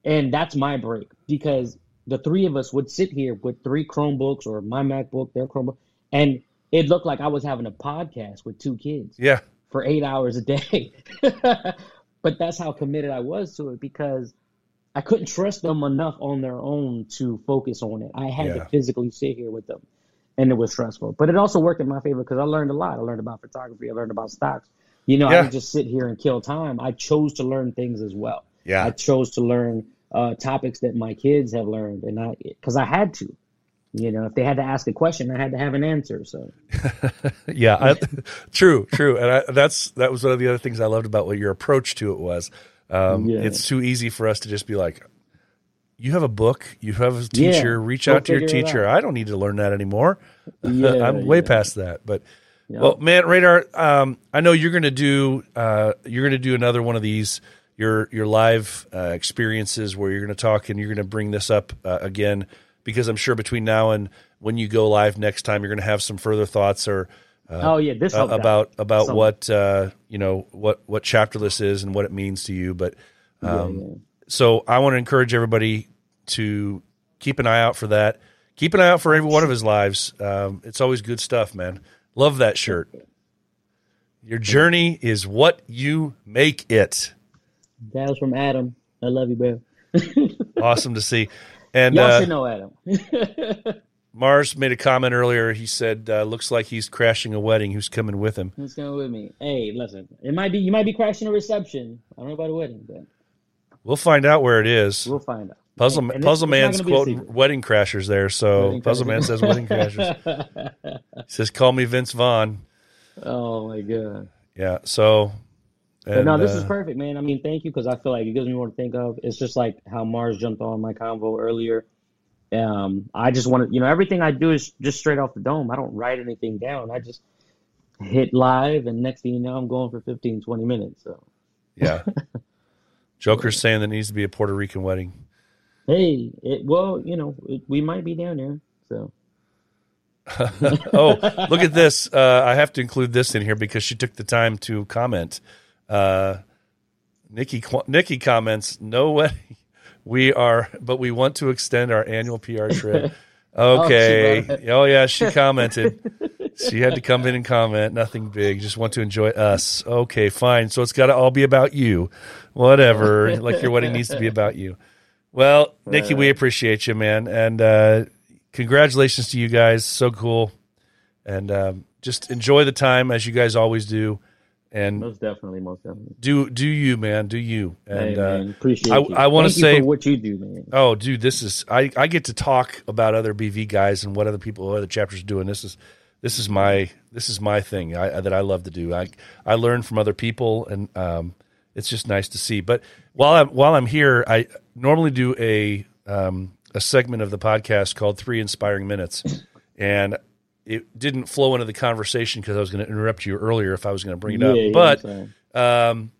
and that's my break because the three of us would sit here with three Chromebooks or my MacBook, their Chromebook, and it looked like I was having a podcast with two kids Yeah. for eight hours a day. but that's how committed I was to it because I couldn't trust them enough on their own to focus on it. I had Yeah. to physically sit here with them, and it was stressful. But it also worked in my favor because I learned a lot. I learned about photography. I learned about stocks. You know, I didn't just sit here and kill time. I chose to learn things as well. Yeah. I chose to learn uh, topics that my kids have learned, and I because I had to. You know, if they had to ask a question, I had to have an answer. So Yeah, I, true, true, and I, that's that was one of the other things I loved about what your approach to it was. Um, Yeah. It's too easy for us to just be like, "You have a book, you have a Yeah, teacher, reach go out to your teacher." I don't need to learn that anymore. Yeah, I'm way yeah. past that. But well, man, Radar, um, I know you're going to do uh, you're going to do another one of these your your live uh, experiences where you're going to talk and you're going to bring this up uh, again because I'm sure between now and when you go live next time, you're going to have some further thoughts or oh yeah, this uh, about about Some- what uh, you know what what chapterless is and what it means to you. But um, yeah. so I want to encourage everybody to keep an eye out for that. Keep an eye out for every one of his lives. Um, it's always good stuff, man. Love that shirt. Your journey is what you make it. That was from Adam. I love you, bro. Awesome to see. And Y'all uh, should know Adam. Mars made a comment earlier. He said, uh, "Looks like he's crashing a wedding. Who's coming with him?" Who's coming with me? Hey, listen. It might be you might be crashing a reception. I don't know about a wedding, but We'll find out where it is. we'll find out. Puzzle And Puzzle Man's gonna be a quoting wedding crashers there. So Wedding Puzzle Man says wedding crashers. He says, "Call me Vince Vaughn." Oh my god. Yeah. So, But no, this uh, is perfect, man. I mean, thank you because I feel like it gives me more to think of. It's just like how Mars jumped on my convo earlier. Um, I just want to, you know, everything I do is just straight off the dome. I don't write anything down. I just hit live, and next thing you know, I'm going for 15, 20 minutes. So, yeah. Joker's saying there needs to be a Puerto Rican wedding. hey, it, well, you know, it, we might be down there. So, oh, look at this. Uh, I have to include this in here because she took the time to comment. Uh, Nikki, Nikki comments, no wedding. We are, but we want to extend our annual PR trip. Okay. it. Oh, yeah. She commented. she had to come in and comment. Nothing big. Just want to enjoy us. Okay, fine. So it's got to all be about you. Whatever. like your wedding needs to be about you. Well, Nikki, we appreciate you, man. And uh, congratulations to you guys. So cool. And um, just enjoy the time as you guys always do. And most definitely, most definitely. do do you, man. Do you. And hey, man, uh, appreciate I- you. I wanna say- for what you do, man. Oh, dude, this is I, I get to talk about other BV guys and what other people, other chapters are doing. This is this is my this is my thing I, that I love to do. I I learn from other people, and um, it's just nice to see. But while I'm while I'm here, I normally do a um, a segment of the podcast called Three Inspiring Minutes, and it didn't flow into the conversation because I was going to interrupt you earlier if I was going to bring it Yeah, up, yeah, but. Um,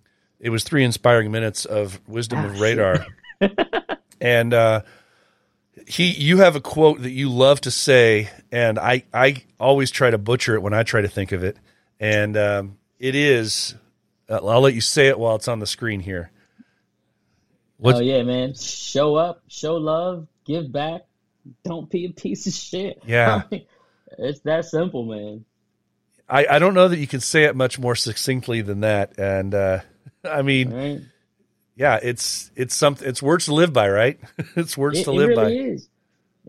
it was three inspiring minutes of wisdom Ah, of radar, and uh, he. You have a quote that you love to say, and I I always try to butcher it when I try to think of it, and um, it is. Uh, I'll let you say it while it's on the screen here. What's, oh yeah, man. Show up, show love, give back. Don't be a piece of shit. Yeah. I mean, it's that simple, man. I I don't know that you can say it much more succinctly than that, and uh, I mean, Right? yeah, it's it's something. It's words to live by, right? it's words It, to it live really by. is.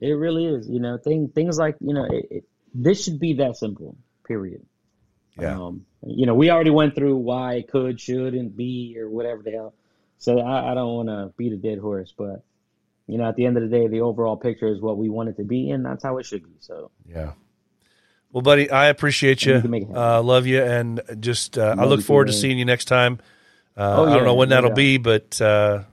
It really is. You know, thing, things like you know, it, it, this should be that simple. Period. Yeah. Um, you know, we already went through why it could, shouldn't be, or whatever the hell. So I, I don't want to beat a dead horse, but you know, at the end of the day, the overall picture is what we want it to be, and that's how it should be. So Yeah. Well, buddy, I appreciate you. you can make it happen. Uh, love you, and just uh, I look forward to seeing you next time. Uh, Oh, I don't know when that'll doubt. be, but uh,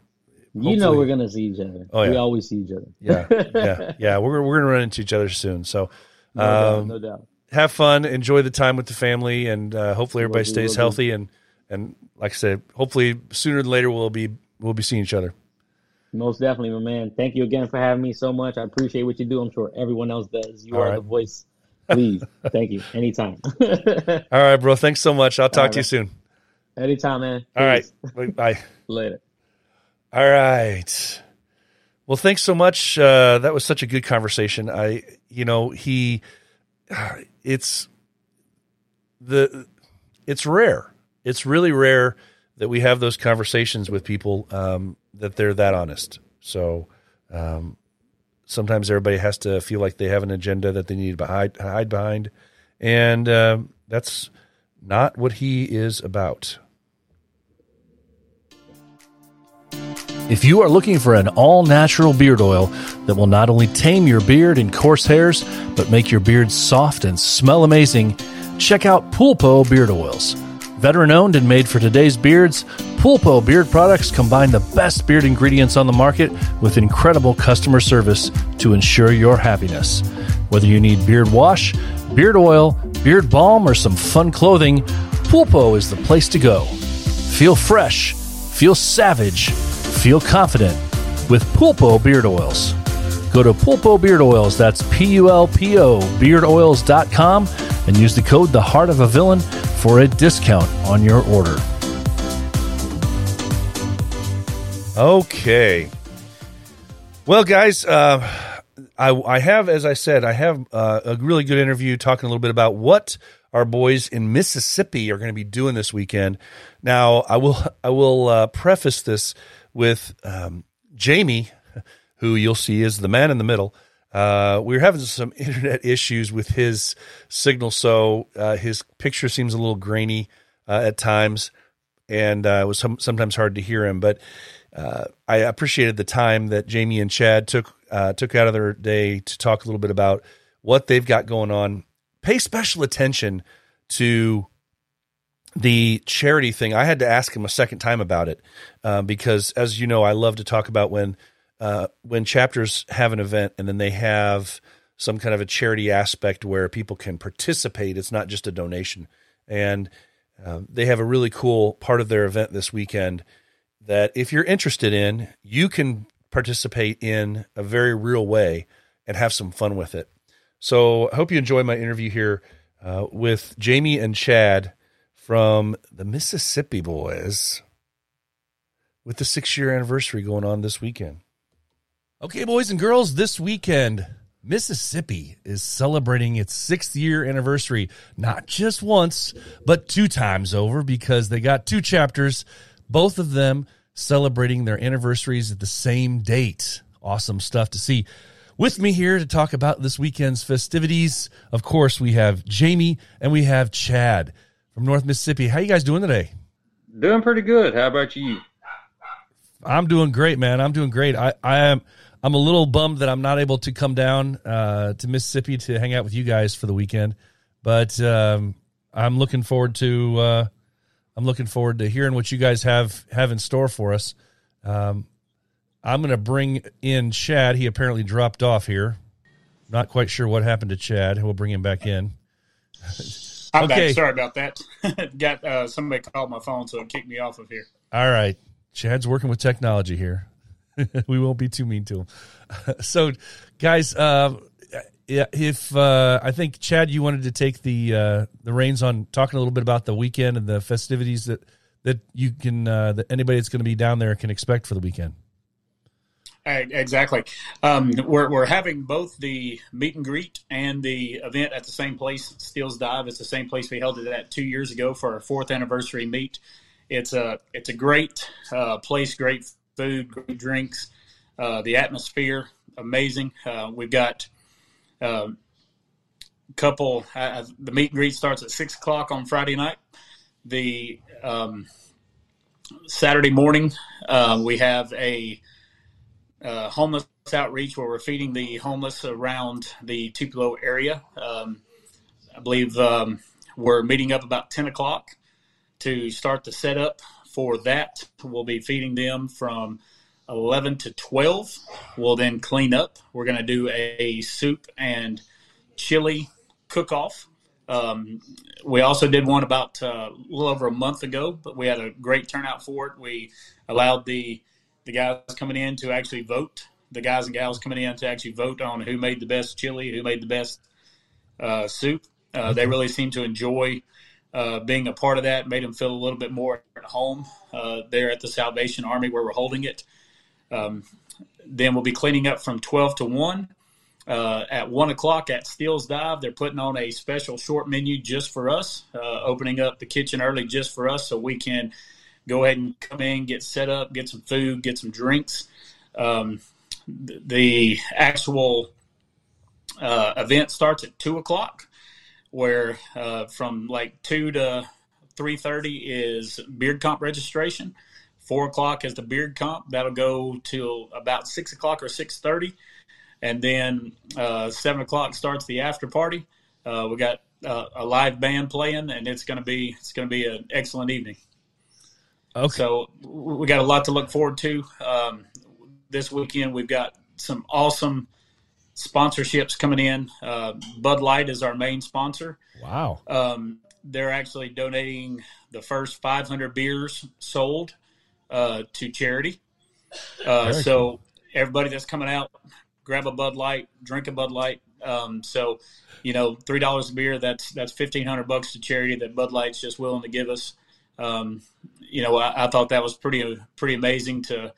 you know we're gonna see each other. Oh, yeah. We always see each other. yeah, yeah, yeah, we're we're gonna run into each other soon. So, No doubt, Um, no doubt. have fun, enjoy the time with the family, and uh, hopefully everybody Will do, stays will do. healthy. And and like I said, hopefully sooner than later we'll be we'll be seeing each other. Most definitely, my man. Thank you again for having me so much. I appreciate what you do. I'm sure everyone else does. You All are right. the voice. Please, thank you. Anytime. All right, bro. Thanks so much. I'll talk All to you soon. Anytime, man. All right. Bye. Later. All right. Well, thanks so much. Uh, that was such a good conversation. I, you know, he, it's the, it's rare. It's really rare that we have those conversations with people um, that they're that honest. So um, sometimes everybody has to feel like they have an agenda that they need to hide, hide behind, and um, that's not what he is about. If you are looking for an all natural beard oil that will not only tame your beard and coarse hairs, but make your beard soft and smell amazing, check out Pulpo Beard Oils. Veteran owned and made for today's beards, Pulpo beard products combine the best beard ingredients on the market with incredible customer service to ensure your happiness. Whether you need beard wash, beard oil, beard balm, or some fun clothing, Pulpo is the place to go. Feel fresh, feel savage, feel confident with Pulpo Beard Oils. Go to Pulpo Beard Oils, that's P U L P O beardoils.com, and use the code The Heart of a Villain for a discount on your order. Okay. Well, guys, uh, I, I have, as I said, I have uh, a really good interview talking a little bit about what our boys in Mississippi are going to be doing this weekend. Now, I will I will uh, preface this with um, Jamie, who you'll see is the man in the middle. Uh, we were having some internet issues with his signal, so uh, his picture seems a little grainy uh, at times, and uh, it was some, sometimes hard to hear him. But uh, I appreciated the time that Jamie and Chad took uh, took out of their day to talk a little bit about what they've got going on. Pay special attention to the charity thing. I had to ask him a second time about it because, as you know, I love to talk about when uh, when chapters have an event and then they have some kind of a charity aspect where people can participate. It's not just a donation, and uh, they have a really cool part of their event this weekend that if you're interested in, you can participate in a very real way and have some fun with it. So I hope you enjoy my interview here uh, with Jamie and Chad from the Mississippi Boys with the six year anniversary going on this weekend. Okay, boys and girls, this weekend, Mississippi is celebrating its sixth year anniversary, not just once, but two times over because they got two chapters, both of them celebrating their anniversaries at the same date. Awesome stuff to see. With me here to talk about this weekend's festivities, of course, we have Jamie and we have Chad from North Mississippi. How you guys doing today? Doing pretty good. How about you? I'm doing great, man. I'm doing great. I, I am. I'm a little bummed that I'm not able to come down uh, to Mississippi to hang out with you guys for the weekend, but um, I'm looking forward to. Uh, I'm looking forward to hearing what you guys have have in store for us. Um, I'm going to bring in Chad. He apparently dropped off here. Not quite sure what happened to Chad. We'll bring him back in. I'm Okay. back. Sorry about that. Got uh, somebody called my phone, so it kicked me off of here. All right. Chad's working with technology here. we won't be too mean to him. so, guys, uh, if uh, I think Chad, you wanted to take the uh, the reins on talking a little bit about the weekend and the festivities that that you can uh, that anybody that's going to be down there can expect for the weekend. Exactly. Um, we're, we're having both the meet and greet and the event at the same place, Steele's Dive. It's the same place we held it at two years ago for our fourth anniversary meet. It's a it's a great uh, place, great food, great drinks, uh, the atmosphere amazing. Uh, we've got a couple. Uh, the meet and greet starts at six o'clock on Friday night. The um, Saturday morning uh, we have a uh, homeless outreach where we're feeding the homeless around the Tupelo area. Um, I believe um, we're meeting up about 10 o'clock to start the setup for that. We'll be feeding them from 11 to 12. We'll then clean up. We're going to do a soup and chili cook off. Um, we also did one about uh, a little over a month ago, but we had a great turnout for it. We allowed the the guys coming in to actually vote. The guys and gals coming in to actually vote on who made the best chili, who made the best uh, soup. Uh, they really seemed to enjoy uh, being a part of that. Made them feel a little bit more at home uh, there at the Salvation Army where we're holding it. Um, then we'll be cleaning up from twelve to one. Uh, at one o'clock at Steele's Dive, they're putting on a special short menu just for us, uh, opening up the kitchen early just for us so we can go ahead and come in, get set up, get some food, get some drinks. Um, the actual uh, event starts at two o'clock, where uh, from like two to three thirty is beard comp registration. Four o'clock is the beard comp. That'll go till about six o'clock or six thirty and then uh, seven o'clock starts the after party. Uh, we got uh, a live band playing, and it's going to be it's to be an excellent evening. Okay. So we got a lot to look forward to um, this weekend. We've got some awesome sponsorships coming in. Uh, Bud Light is our main sponsor. Wow. Um, they're actually donating the first 500 beers sold uh, to charity. Uh, so cool. everybody that's coming out, grab a Bud Light, drink a Bud Light. Um, so, you know, three dollars a beer. That's that's fifteen hundred bucks to charity that Bud Light's just willing to give us. Um, you know, I, I thought that was pretty pretty amazing to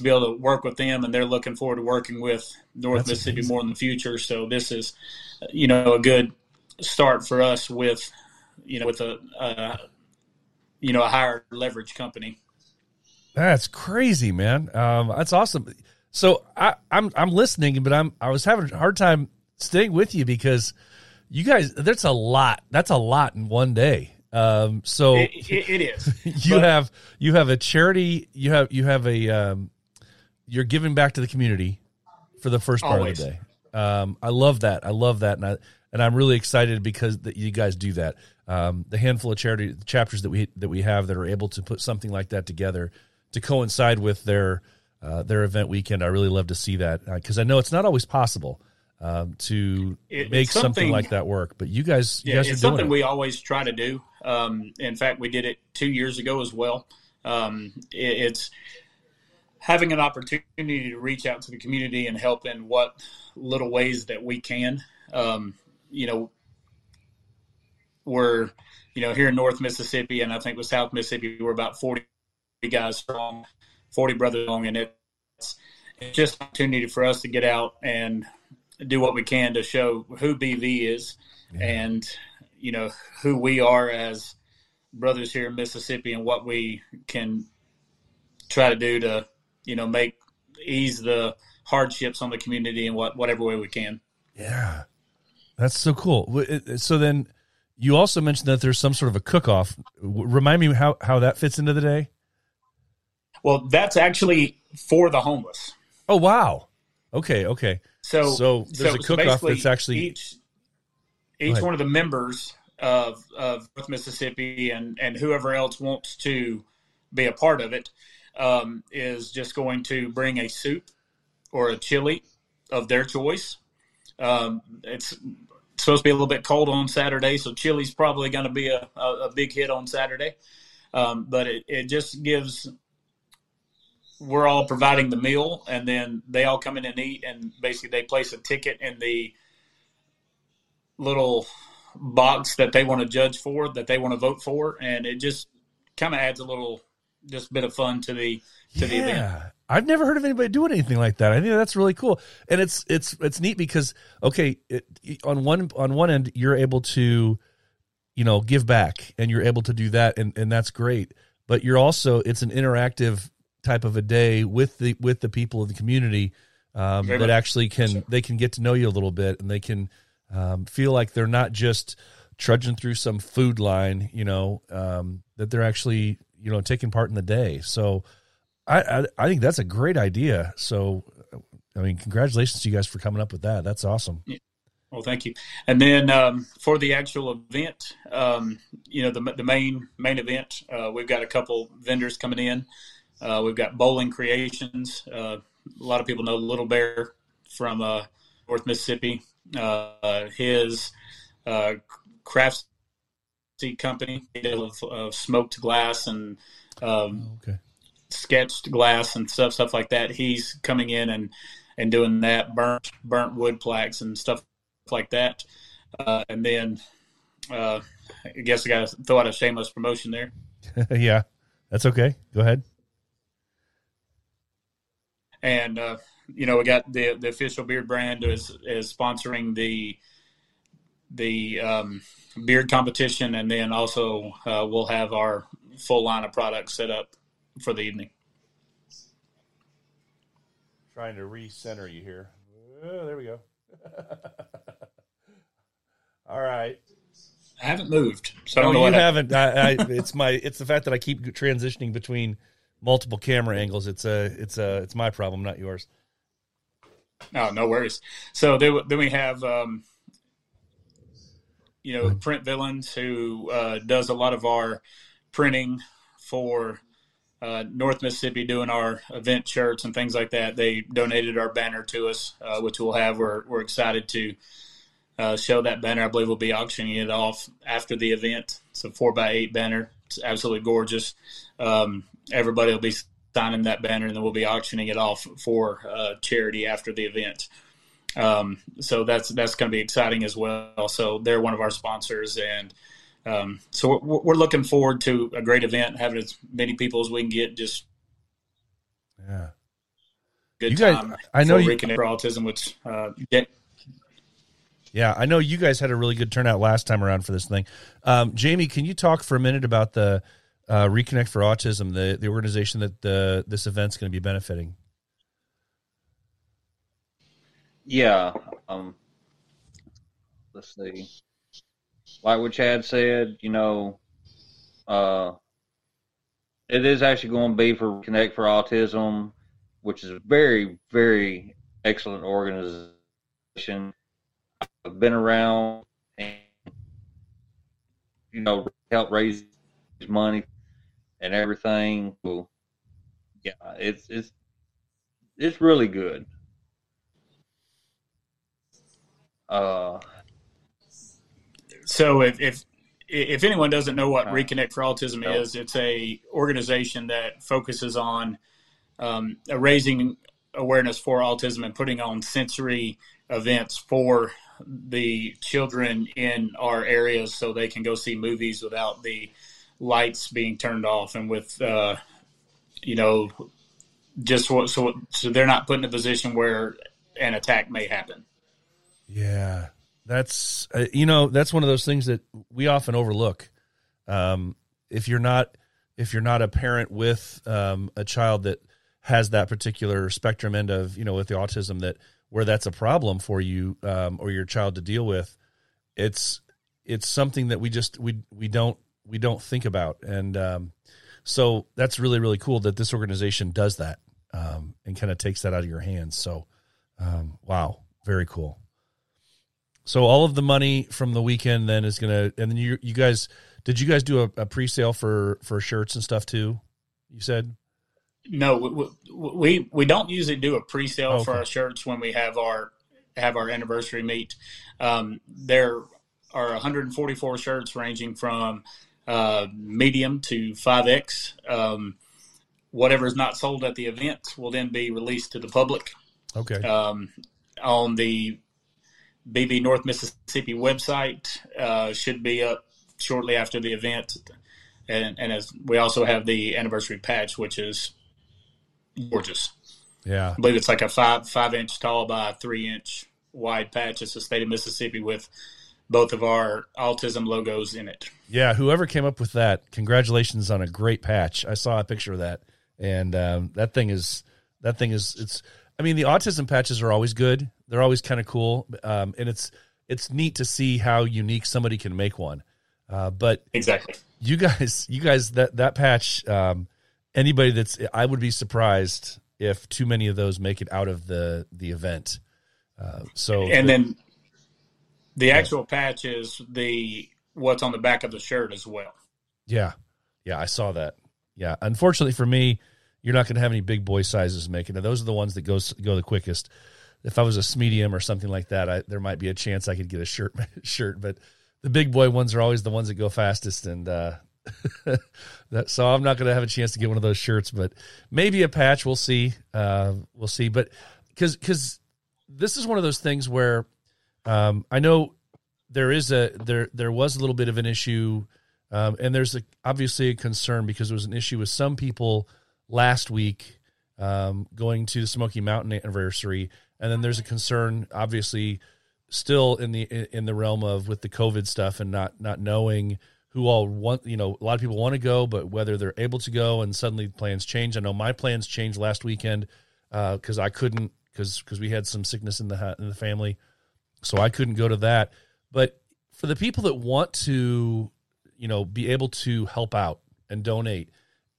to be able to work with them, and they're looking forward to working with North That's Mississippi amazing. more in the future. So this is, you know, a good start for us with, you know, with a, uh, you know, a higher leverage company. That's crazy, man. Um, that's awesome. So I, I'm I'm listening, but I'm I was having a hard time staying with you because you guys that's a lot. That's a lot in one day. Um, so It, it, it is. you But- have you have a charity. You have you have a um, you're giving back to the community for the first part Always. of the day. Um, I love that. I love that, and I and I'm really excited because that you guys do that. Um, the handful of charity chapters that we that we have that are able to put something like that together to coincide with their uh, their event weekend. I really love to see that because I know it's not always possible um, to It- make something, something- like that work. But you guys, you Yeah, guys are it's doing something it. we always try to do. Um, in fact, we did it two years ago as well. Um, it, it's having an opportunity to reach out to the community and help in what little ways that we can. Um, you know, we're you know here in North Mississippi, and I think with South Mississippi, we're about forty guys strong, forty brothers strong, and it's it's just an opportunity for us to get out and do what we can to show who BV is and you know who we are as brothers here in Mississippi and what we can try to do to you know make ease the hardships on the community in what whatever way we can. Yeah, that's so cool. So then, you also mentioned that there's some sort of a cook-off. Remind me how how that fits into the day. Well, that's actually for the homeless. Oh wow. Okay. Okay. So So there's a cook-off basically that's actually- each each one of the members of of North Mississippi and and whoever else wants to be a part of it um, is just going to bring a soup or a chili of their choice. Um, it's supposed to be a little bit cold on Saturday, so chili's probably going to be a, a, a big hit on Saturday. Um, but it, it just gives we're all providing the meal, and then they all come in and eat, and basically they place a ticket in the little box that they want to judge for, that they want to vote for, and it just kind of adds a little just bit of fun to the to the event. Yeah. I've never heard of anybody doing anything like that. I think that's really cool, and it's it's it's neat because okay, it, on one on one end you're able to, you know, give back, and you're able to do that, and and that's great. But you're also it's an interactive type of a day with the with the people of the community um, that much. actually can they can get to know you a little bit, and they can um, feel like they're not just trudging through some food line, you know, um, that they're actually you know taking part in the day. So. I, I I think that's a great idea. So, I mean, congratulations to you guys for coming up with that. That's awesome. Well, thank you. And then um, for the actual event, um, you know, the, the main main event, uh, we've got a couple vendors coming in. Uh, we've got Bowling Creations. Uh, a lot of people know Little Bear from uh, North Mississippi. uh, his company of, of smoked glass and um, Okay. sketched glass and stuff stuff like that. He's coming in and and doing that burnt burnt wood plaques and stuff like that. Uh, and then uh, I guess I got to throw out a shameless promotion there. yeah, that's okay. Go ahead. and uh, you know we got the the official beard brand is is sponsoring the the um, beard competition, and then also uh, we'll have our full line of products set up for the evening. Trying to recenter you here. Oh, there we go. All right. I haven't moved, so I No, don't know you what haven't. I, I, it's my. It's the fact that I keep transitioning between multiple camera angles. It's a. It's a. It's my problem, not yours. No, no worries. So then, then we have, um, you know, Print Villains, who uh, does a lot of our printing for uh, North Mississippi, doing our event shirts and things like that. They donated our banner to us, uh, which we'll have. We're, we're excited to uh, show that banner. I believe we'll be auctioning it off after the event. It's a four by eight banner. It's absolutely gorgeous. Um, everybody will be signing that banner, and then we'll be auctioning it off for uh, charity after the event. Um, so that's that's going to be exciting as well. So they're one of our sponsors, and um, so we're, we're looking forward to a great event, having as many people as we can get. Just Yeah. good You guys- time. I know you- Reconnect for autism, which uh, get, Yeah, I know you guys had a really good turnout last time around for this thing. Um, Jamie, can you talk for a minute about the uh, Reconnect for Autism, the the organization that the this event's going to be benefiting? Yeah. Um, let's see. Like what Chad said, you know, uh, it is actually going to be for Connect for Autism, which is a very, very excellent organization. I've been around and, you know, help raise money and everything. Yeah, it's it's it's really good. Uh, So if, if if anyone doesn't know what Uh, Reconnect for Autism no. is, it's a organization that focuses on um, raising awareness for autism and putting on sensory events for the children in our areas so they can go see movies without the lights being turned off and with uh, you know just so, so so they're not put in a position where an attack may happen. Yeah, that's uh, you know that's one of those things that we often overlook. Um, if you're not if you're not a parent with um, a child that has that particular spectrum end of you know with the autism that where that's a problem for you um, or your child to deal with, it's it's something that we just we we don't we don't think about and um, so that's really really cool that this organization does that um, and kind of takes that out of your hands. So um, wow, very cool. So all of the money from the weekend then is gonna, and then you you guys did you guys do a, a pre sale for for shirts and stuff too? You said No, we we, we don't usually do a pre-sale Okay. for our shirts when we have our have our anniversary meet. Um, there are 144 shirts ranging from uh, medium to 5x. Um, whatever is not sold at the event will then be released to the public okay, um, on the BV North Mississippi website. Uh, should be up shortly after the event, and, and as we also have the anniversary patch, which is gorgeous. yeah, I believe it's like a five five inch tall by three inch wide patch. It's the state of Mississippi with both of our autism logos in it. yeah. Whoever came up with that, congratulations on a great patch. I saw a picture of that, and um, that thing is that thing is it's. I mean, the autism patches are always good. They're always kind of cool, um, and it's it's neat to see how unique somebody can make one. Uh, but Exactly. you guys you guys that that patch um anybody that's i would be surprised if too many of those make it out of the the event uh so And then the actual patch is the what's on the back of the shirt as well. yeah yeah i saw that yeah unfortunately for me you're not going to have any big boy sizes making it those are the ones that goes go the quickest if I was a medium or something like that, I, there might be a chance I could get a shirt shirt. But the big boy ones are always the ones that go fastest, and uh, that, so I'm not going to have a chance to get one of those shirts. But maybe a patch. We'll see. Uh, we'll see. But because because this is one of those things where um, I know there is a there there was a little bit of an issue, um, and there's a, obviously a concern because there was an issue with some people last week um, going to the Smoky Mountain anniversary, and then there's a concern, obviously, still in the in the realm of with the COVID stuff and not not knowing who all want. You know, a lot of people want to go, but whether they're able to go, and suddenly plans change. I know my plans changed last weekend because uh, I couldn't because because we had some sickness in the in the family, so I couldn't go to that. But for the people that want to, you know, be able to help out and donate,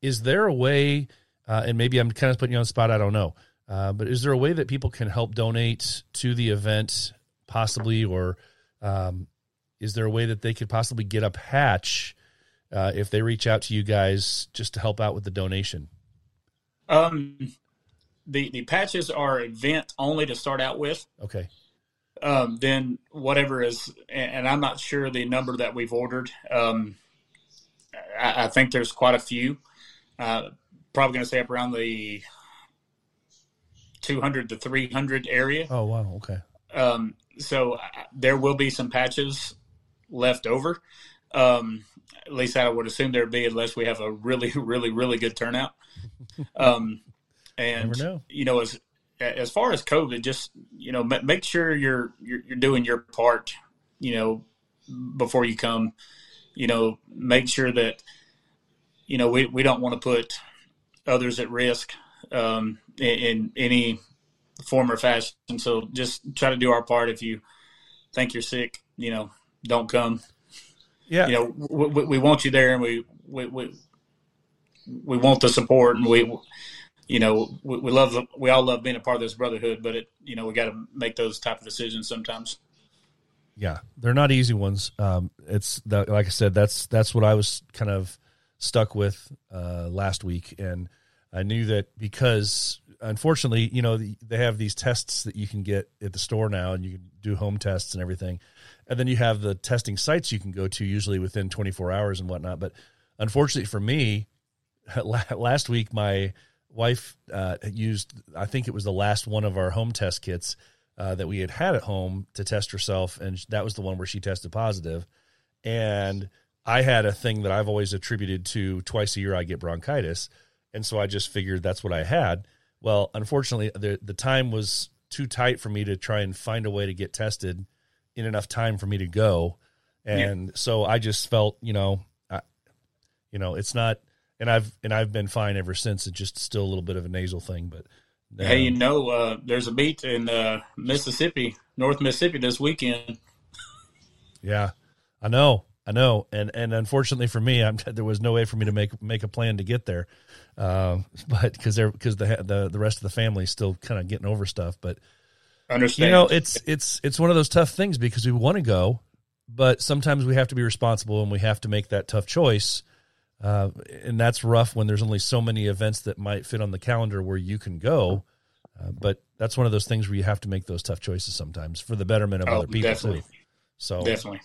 is there a way? Uh, and maybe I'm kind of putting you on spot. I don't know. Uh, but is there a way that people can help donate to the event, possibly, or um, is there a way that they could possibly get a patch uh, if they reach out to you guys just to help out with the donation? Um, the the patches are event only to start out with. Okay. Um, then whatever is, and I'm not sure the number that we've ordered. Um, I, I think there's quite a few. Uh, probably going to say up around the 200 to 300 area. Oh wow, okay. Um, so uh, there will be some patches left over. Um, at least I would assume there'd be, unless we have a really, really, really good turnout. Um, and know. you know, as as far as COVID, just you know, make sure you're, you're you're doing your part. You know, before you come, you know, make sure that you know we we don't want to put others at risk um, in, in any form or fashion. So just try to do our part. If you think you're sick, you know, don't come. Yeah. You know, we, we want you there, and we we we, we want the support, and we you know we, we love we all love being a part of this brotherhood, but it you know we got to make those type of decisions sometimes. Yeah, they're not easy ones. Um, it's that, like I said, that's that's what I was kind of stuck with uh, last week, and I knew that because unfortunately, you know, they have these tests that you can get at the store now, and you can do home tests and everything, and then you have the testing sites you can go to usually within 24 hours and whatnot. But unfortunately for me, last week my wife uh, used, I think it was the last one of our home test kits. Uh, that we had had at home to test herself, and that was the one where she tested positive. And I had a thing that I've always attributed to twice a year I get bronchitis, and so I just figured that's what I had. Well, unfortunately, the the time was too tight for me to try and find a way to get tested in enough time for me to go, and yeah. so I just felt, you know, I, you know, it's not, and I've and I've been fine ever since. It's just still a little bit of a nasal thing, but. Um, hey, you know, uh, there's a beat in uh, Mississippi, North Mississippi, this weekend. Yeah, I know. I know, and and unfortunately for me, I'm, there was no way for me to make make a plan to get there, uh, but because they're because the, the the rest of the family is still kind of getting over stuff. But understand, you know, it's it's it's one of those tough things because we want to go, but sometimes we have to be responsible and we have to make that tough choice, uh, and that's rough when there's only so many events that might fit on the calendar where you can go. Uh, but that's one of those things where you have to make those tough choices sometimes for the betterment of oh, other people definitely. too. So definitely.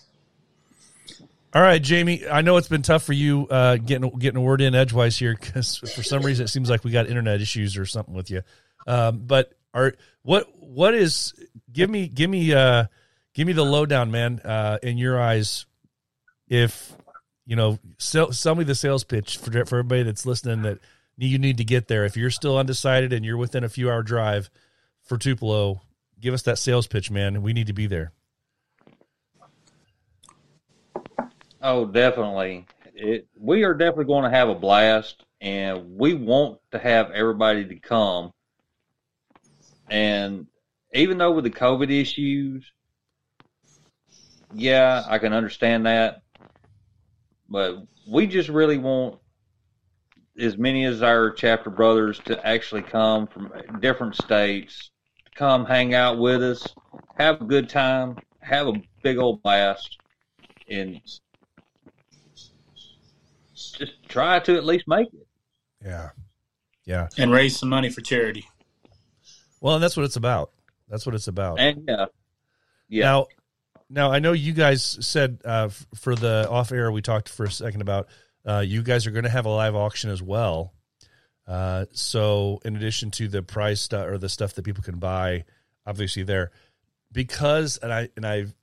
All right, Jamie. I know it's been tough for you uh, getting getting a word in edgewise here because for some reason it seems like we got internet issues or something with you. Um, but are what what is give me give me uh give me the lowdown, man. Uh, in your eyes, if you know, sell, sell me the sales pitch for for everybody that's listening that you need to get there. If you're still undecided and you're within a few hour drive for Tupelo, give us that sales pitch, man. We need to be there. Oh, definitely. It, we are definitely going to have a blast, and we want to have everybody to come. And even though with the COVID issues, yeah, I can understand that. But we just really want as many as our chapter brothers to actually come from different states, come hang out with us, have a good time, have a big old blast, and just try to at least make it. Yeah. Yeah. And raise some money for charity. Well, and that's what it's about. That's what it's about. And yeah, yeah. Now, now I know you guys said uh, f- for the off air we talked for a second about uh, you guys are going to have a live auction as well. Uh, so in addition to the price stuff or the stuff that people can buy, obviously there, because and I and I've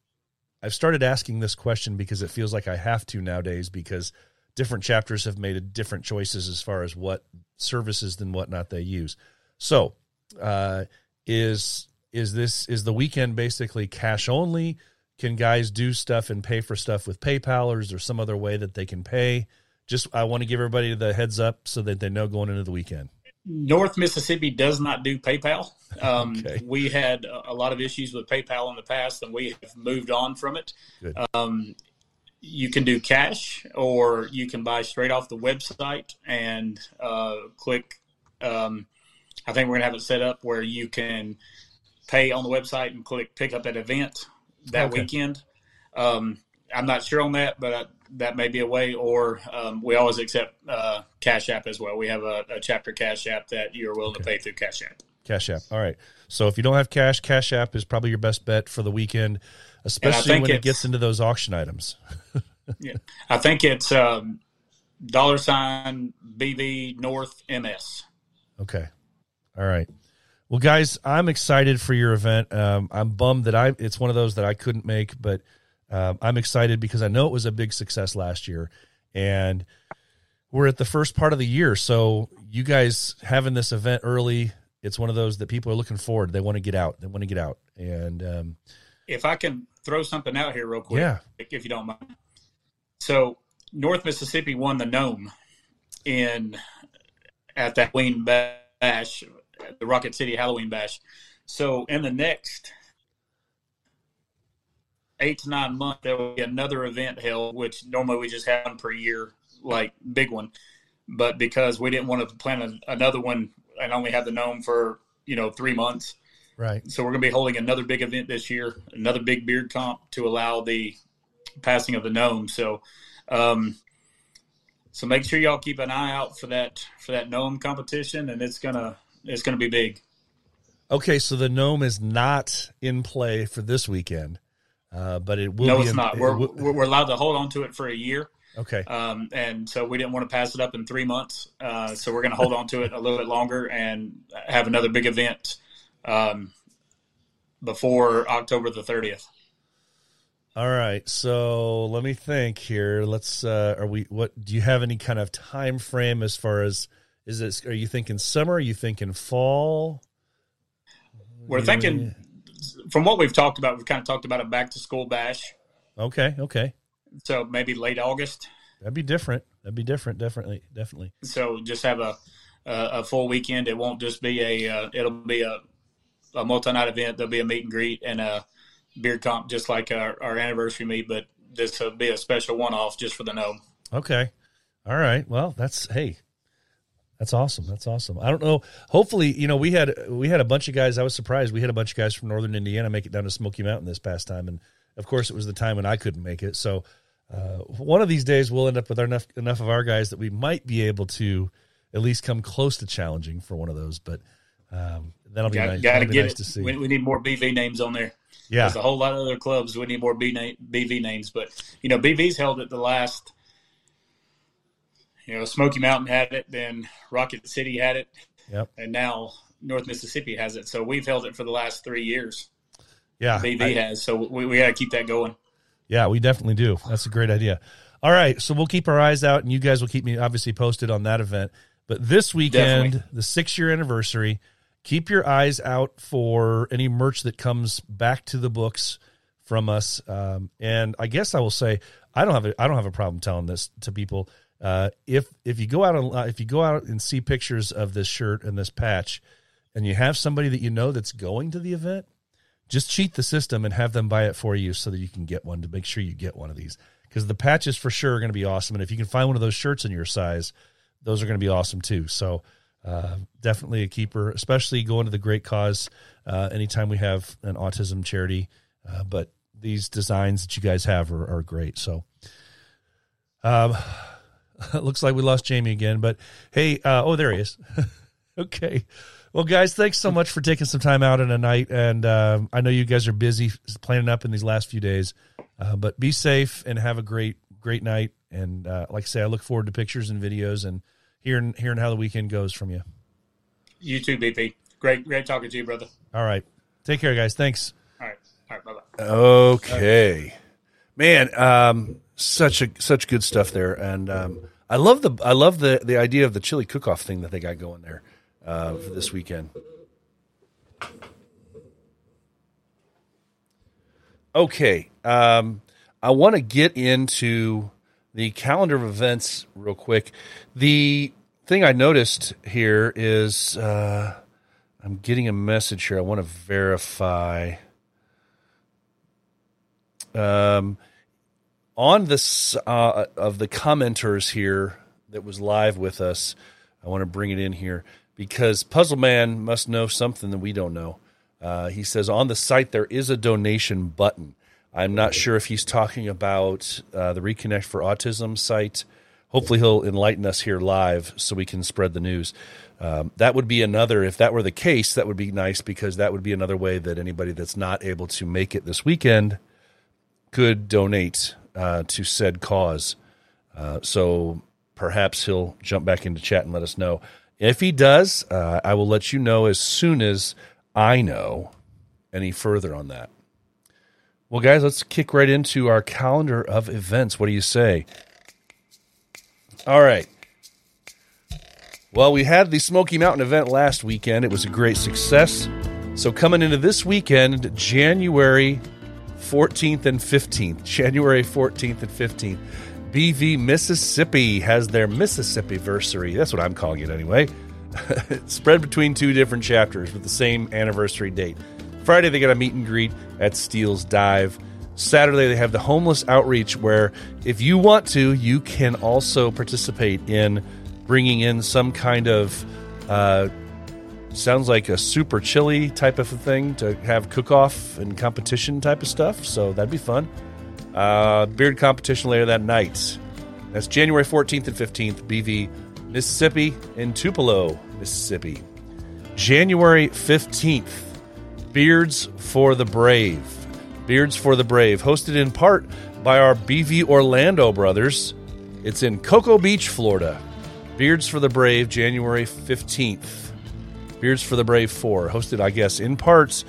I've started asking this question because it feels like I have to nowadays because different chapters have made different choices as far as what services and whatnot they use. So, uh, is is this is the weekend basically cash only? Can guys do stuff and pay for stuff with PayPal, or is there some other way that they can pay? Just I want to give everybody the heads up so that they know going into the weekend. North Mississippi does not do PayPal. Um, Okay. We had a a lot of issues with PayPal in the past, and we have moved on from it. Um, you can do cash, or you can buy straight off the website and uh, click. Um, I think we're gonna have it set up where you can pay on the website and click pick up at event that Okay. weekend. Um, I'm not sure on that, but uh, that may be a way. Or um, we always accept uh, Cash App as well. We have a, a chapter Cash App that you're willing to pay through Cash App. Cash App. All right. So if you don't have cash, Cash App is probably your best bet for the weekend, especially when it gets into those auction items. Yeah, I think it's um, dollar sign BV North MS. Okay. All right. Well, guys, I'm excited for your event. Um, I'm bummed that I it's one of those that I couldn't make, but um, I'm excited because I know it was a big success last year, and we're at the first part of the year. So you guys having this event early, it's one of those that people are looking forward. They want to get out. They want to get out, and um, If I can throw something out here real quick, Yeah. if you don't mind. So North Mississippi won the Gnome in at that Halloween bash, the Rocket City Halloween bash. So in the next eight to nine months, there will be another event held, which normally we just have one per year, like big one. But because we didn't want to plan a, another one and only have the gnome for you know three months, right. so we're going to be holding another big event this year, another big beard comp to allow the passing of the gnome. So, um, so make sure y'all keep an eye out for that for that gnome competition, and it's gonna it's gonna be big. Okay, so the gnome is not in play for this weekend, uh, but it will. no, be it's in- not. it We're, will- we're we're allowed to hold on to it for a year, okay. um, and so we didn't want to pass it up in three months. Uh, so we're going to hold on to it a little bit longer and have another big event um, before October the thirtieth. All right, so let me think here. Let's. Uh, are we? What do you have any kind of time frame as far as is it? Are you thinking summer? Are you thinking fall? We're Yeah, thinking, from what we've talked about, we've kind of talked about a back to school bash. Okay, okay, So maybe late August. that'd be different. That'd be different. Definitely, definitely. So just have a a, a full weekend. It won't just be a. Uh, it'll be a a multi night event. There'll be a meet and greet and a beer comp, just like our, our anniversary meet. But this will be a special one off just for the gnome. Okay, all right. Well, that's hey, that's awesome. That's awesome. I don't know. Hopefully, you know, we had we had a bunch of guys. I was surprised. We had a bunch of guys from Northern Indiana make it down to Smoky Mountain this past time, and of course, it was the time when I couldn't make it. So, uh, one of these days, we'll end up with enough enough of our guys that we might be able to at least come close to challenging for one of those. But um, that'll be Got, nice. got to That'll be get nice it. to see. We, we need more BV names on there. Yeah, There's a whole lot of other clubs. We need more B name, BV names, but you know, BV's held it the last. You know, Smoky Mountain had it, then Rocket City had it, yep, and now North Mississippi has it. So we've held it for the last three years. yeah. BV I- has, so we, we got to keep that going. Yeah, we definitely do. That's a great idea. All right, so we'll keep our eyes out, and you guys will keep me obviously posted on that event. But this weekend, Definitely. the six year anniversary, keep your eyes out for any merch that comes back to the books from us. Um, and I guess I will say I don't have a, I don't have a problem telling this to people. Uh, if if you go out and uh, if you go out and see pictures of this shirt and this patch, and you have somebody that you know that's going to the event, just cheat the system and have them buy it for you so that you can get one to make sure you get one of these because the patches for sure are going to be awesome and if you can find one of those shirts in your size those are going to be awesome too so uh, definitely a keeper especially going to the great cause uh, anytime we have an autism charity uh, but these designs that you guys have are, are great so um, looks like we lost jamie again but hey uh, oh there he is okay Well, guys, thanks so much for taking some time out in a night. And um, I know you guys are busy planning up in these last few days, uh, but be safe and have a great, great night. And like I say, I look forward to pictures and videos and hearing hearing how the weekend goes from you. You too, BP. Great, great talking to you, brother. All right, take care, guys. Thanks. All right, all right, bye bye. Okay, man. Um, such a such good stuff there, and um, I love the I love the the idea of the chili cook off thing that they got going there uh, for this weekend. Okay, um, I want to get into the calendar of events real quick. The thing I noticed here is uh, I'm getting a message here. I want to verify. Um, on this uh, of the commenters here that was live with us, I want to bring it in here because Puzzle Man must know something that we don't know. Uh, he says on the site there is a donation button. I'm not sure if he's talking about uh, the Reconnect for Autism site. Hopefully, he'll enlighten us here live so we can spread the news. Um, that would be another, if that were the case, that would be nice because that would be another way that anybody that's not able to make it this weekend could donate uh, to said cause. Uh, so perhaps he'll jump back into chat and let us know. If he does, uh, I will let you know as soon as I know any further on that. Well, guys, let's kick right into our calendar of events. What do you say? All right. Well, we had the Smoky Mountain event last weekend. It was a great success. So, coming into this weekend, January 14th and 15th, January 14th and 15th, BV Mississippi has their Mississippi versary. That's what I'm calling it anyway. spread between two different chapters with the same anniversary date. Friday, they got a meet and greet at Steele's Dive. Saturday, they have the homeless outreach, where if you want to, you can also participate in bringing in some kind of uh, sounds like a super chili type of a thing to have cook off and competition type of stuff. So that'd be fun. Uh, beard competition later that night. That's January 14th and 15th, BV Mississippi in Tupelo, Mississippi. January 15th, Beards for the Brave. Beards for the Brave, hosted in part by our BV Orlando brothers. It's in Cocoa Beach, Florida. Beards for the Brave, January 15th. Beards for the Brave 4, hosted, I guess, in parts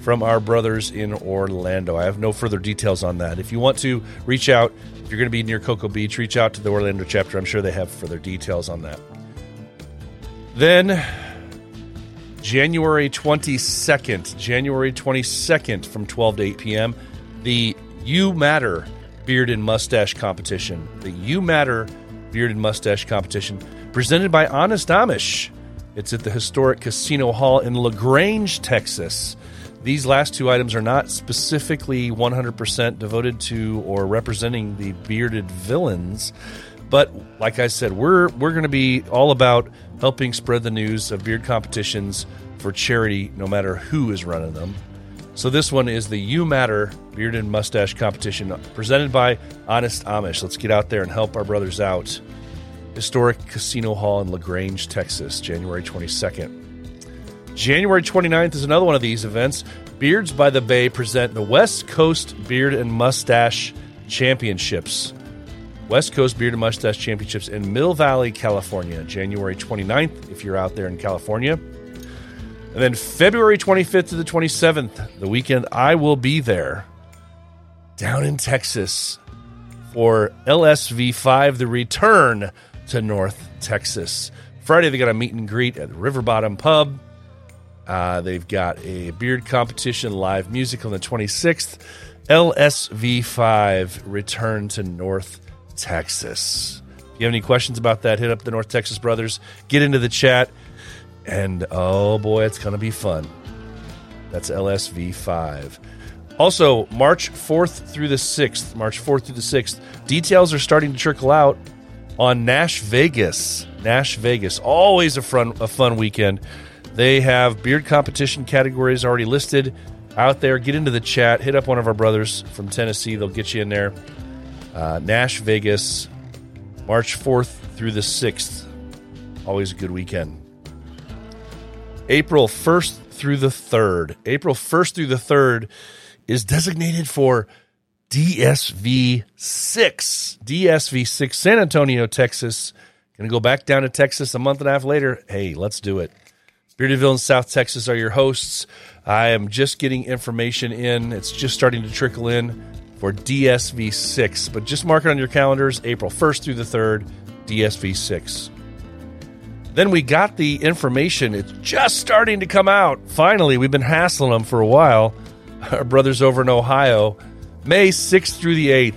from our brothers in Orlando. I have no further details on that. If you want to reach out, if you're going to be near Cocoa Beach, reach out to the Orlando chapter. I'm sure they have further details on that. Then, January 22nd, January 22nd from 12 to 8 p.m., the You Matter Beard and Mustache Competition. The You Matter Beard and Mustache Competition presented by Honest Amish. It's at the historic Casino Hall in LaGrange, Texas. These last two items are not specifically 100% devoted to or representing the bearded villains, but like I said, we're we're going to be all about helping spread the news of beard competitions for charity, no matter who is running them. So this one is the You Matter Beard and Mustache Competition, presented by Honest Amish. Let's get out there and help our brothers out. Historic Casino Hall in LaGrange, Texas, January 22nd. January 29th is another one of these events. Beards by the Bay present the West Coast Beard and Mustache Championships. West Coast Beard and Mustache Championships in Mill Valley, California, January 29th, if you're out there in California. And then February 25th to the 27th, the weekend, I will be there down in Texas for LSV5, the return to North Texas. Friday, they got a meet and greet at River Bottom Pub. Uh, they've got a beard competition, live music on the 26th. LSV5 return to North Texas. If you have any questions about that, hit up the North Texas Brothers, get into the chat, and oh boy, it's going to be fun. That's LSV5. Also, March 4th through the 6th, March 4th through the 6th, details are starting to trickle out on Nash Vegas. Nash Vegas, always a fun, a fun weekend. They have beard competition categories already listed out there. Get into the chat. Hit up one of our brothers from Tennessee. They'll get you in there. Uh, Nash Vegas, March 4th through the 6th. Always a good weekend. April 1st through the 3rd. April 1st through the 3rd is designated for DSV 6. DSV 6, San Antonio, Texas. To go back down to Texas a month and a half later. Hey, let's do it. Beardyville and South Texas are your hosts. I am just getting information in. It's just starting to trickle in for DSV 6, but just mark it on your calendars April 1st through the 3rd, DSV 6. Then we got the information. It's just starting to come out. Finally, we've been hassling them for a while. Our brothers over in Ohio, May 6th through the 8th,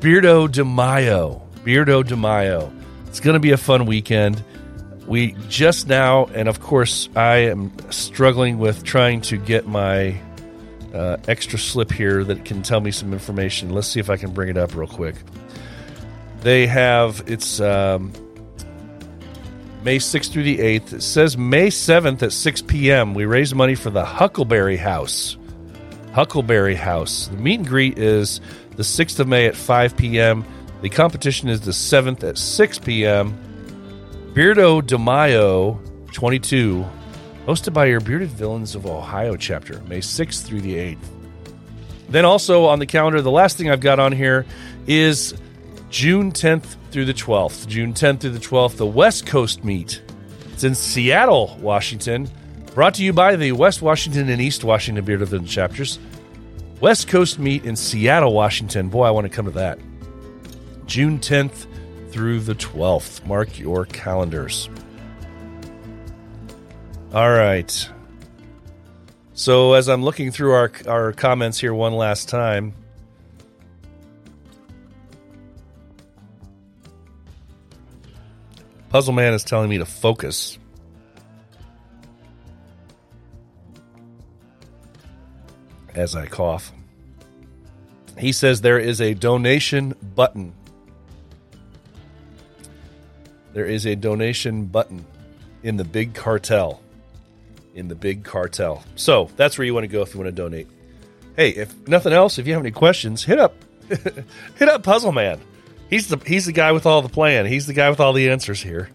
Beardo de Mayo. Beardo de Mayo. It's going to be a fun weekend. We just now, and of course, I am struggling with trying to get my uh, extra slip here that can tell me some information. Let's see if I can bring it up real quick. They have, it's um, May 6th through the 8th. It says May 7th at 6 p.m. We raise money for the Huckleberry House. Huckleberry House. The meet and greet is the 6th of May at 5 p.m. The competition is the 7th at 6 p.m. Beardo de Mayo 22, hosted by your Bearded Villains of Ohio chapter, May 6th through the 8th. Then also on the calendar, the last thing I've got on here is June 10th through the 12th. June 10th through the 12th, the West Coast meet. It's in Seattle, Washington. Brought to you by the West Washington and East Washington Bearded Villain chapters. West Coast meet in Seattle, Washington. Boy, I want to come to that. June 10th through the 12th. Mark your calendars. All right. So as I'm looking through our our comments here one last time, Puzzle Man is telling me to focus. As I cough. He says there is a donation button. There is a donation button in the big cartel. In the big cartel. So that's where you want to go if you want to donate. Hey, if nothing else, if you have any questions, hit up hit up Puzzle Man. He's the he's the guy with all the plan. He's the guy with all the answers here.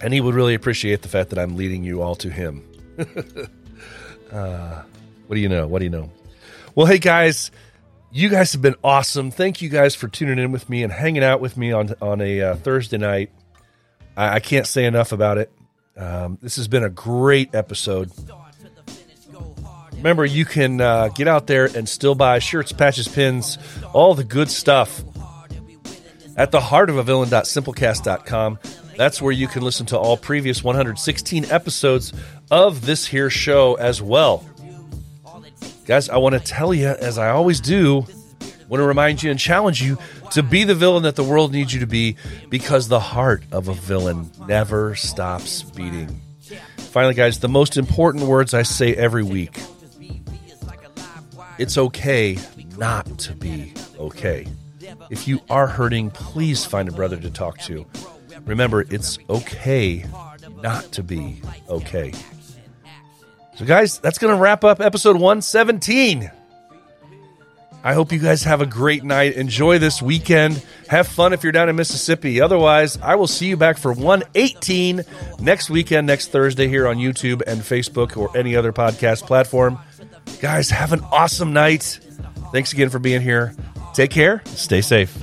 And he would really appreciate the fact that I'm leading you all to him. uh, what do you know? What do you know? Well, hey guys, you guys have been awesome. Thank you guys for tuning in with me and hanging out with me on on a uh, Thursday night. I, I, can't say enough about it. Um, this has been a great episode. Remember, you can uh, get out there and still buy shirts, patches, pins, all the good stuff at the heart of a villain.simplecast.com. That's where you can listen to all previous 116 episodes of this here show as well. Guys, I want to tell you, as I always do, want to remind you and challenge you to be the villain that the world needs you to be because the heart of a villain never stops beating. Finally, guys, the most important words I say every week it's okay not to be okay. If you are hurting, please find a brother to talk to. Remember, it's okay not to be okay. So, guys, that's going to wrap up episode 117. I hope you guys have a great night. Enjoy this weekend. Have fun if you're down in Mississippi. Otherwise, I will see you back for 118 next weekend, next Thursday here on YouTube and Facebook or any other podcast platform. Guys, have an awesome night. Thanks again for being here. Take care. Stay safe.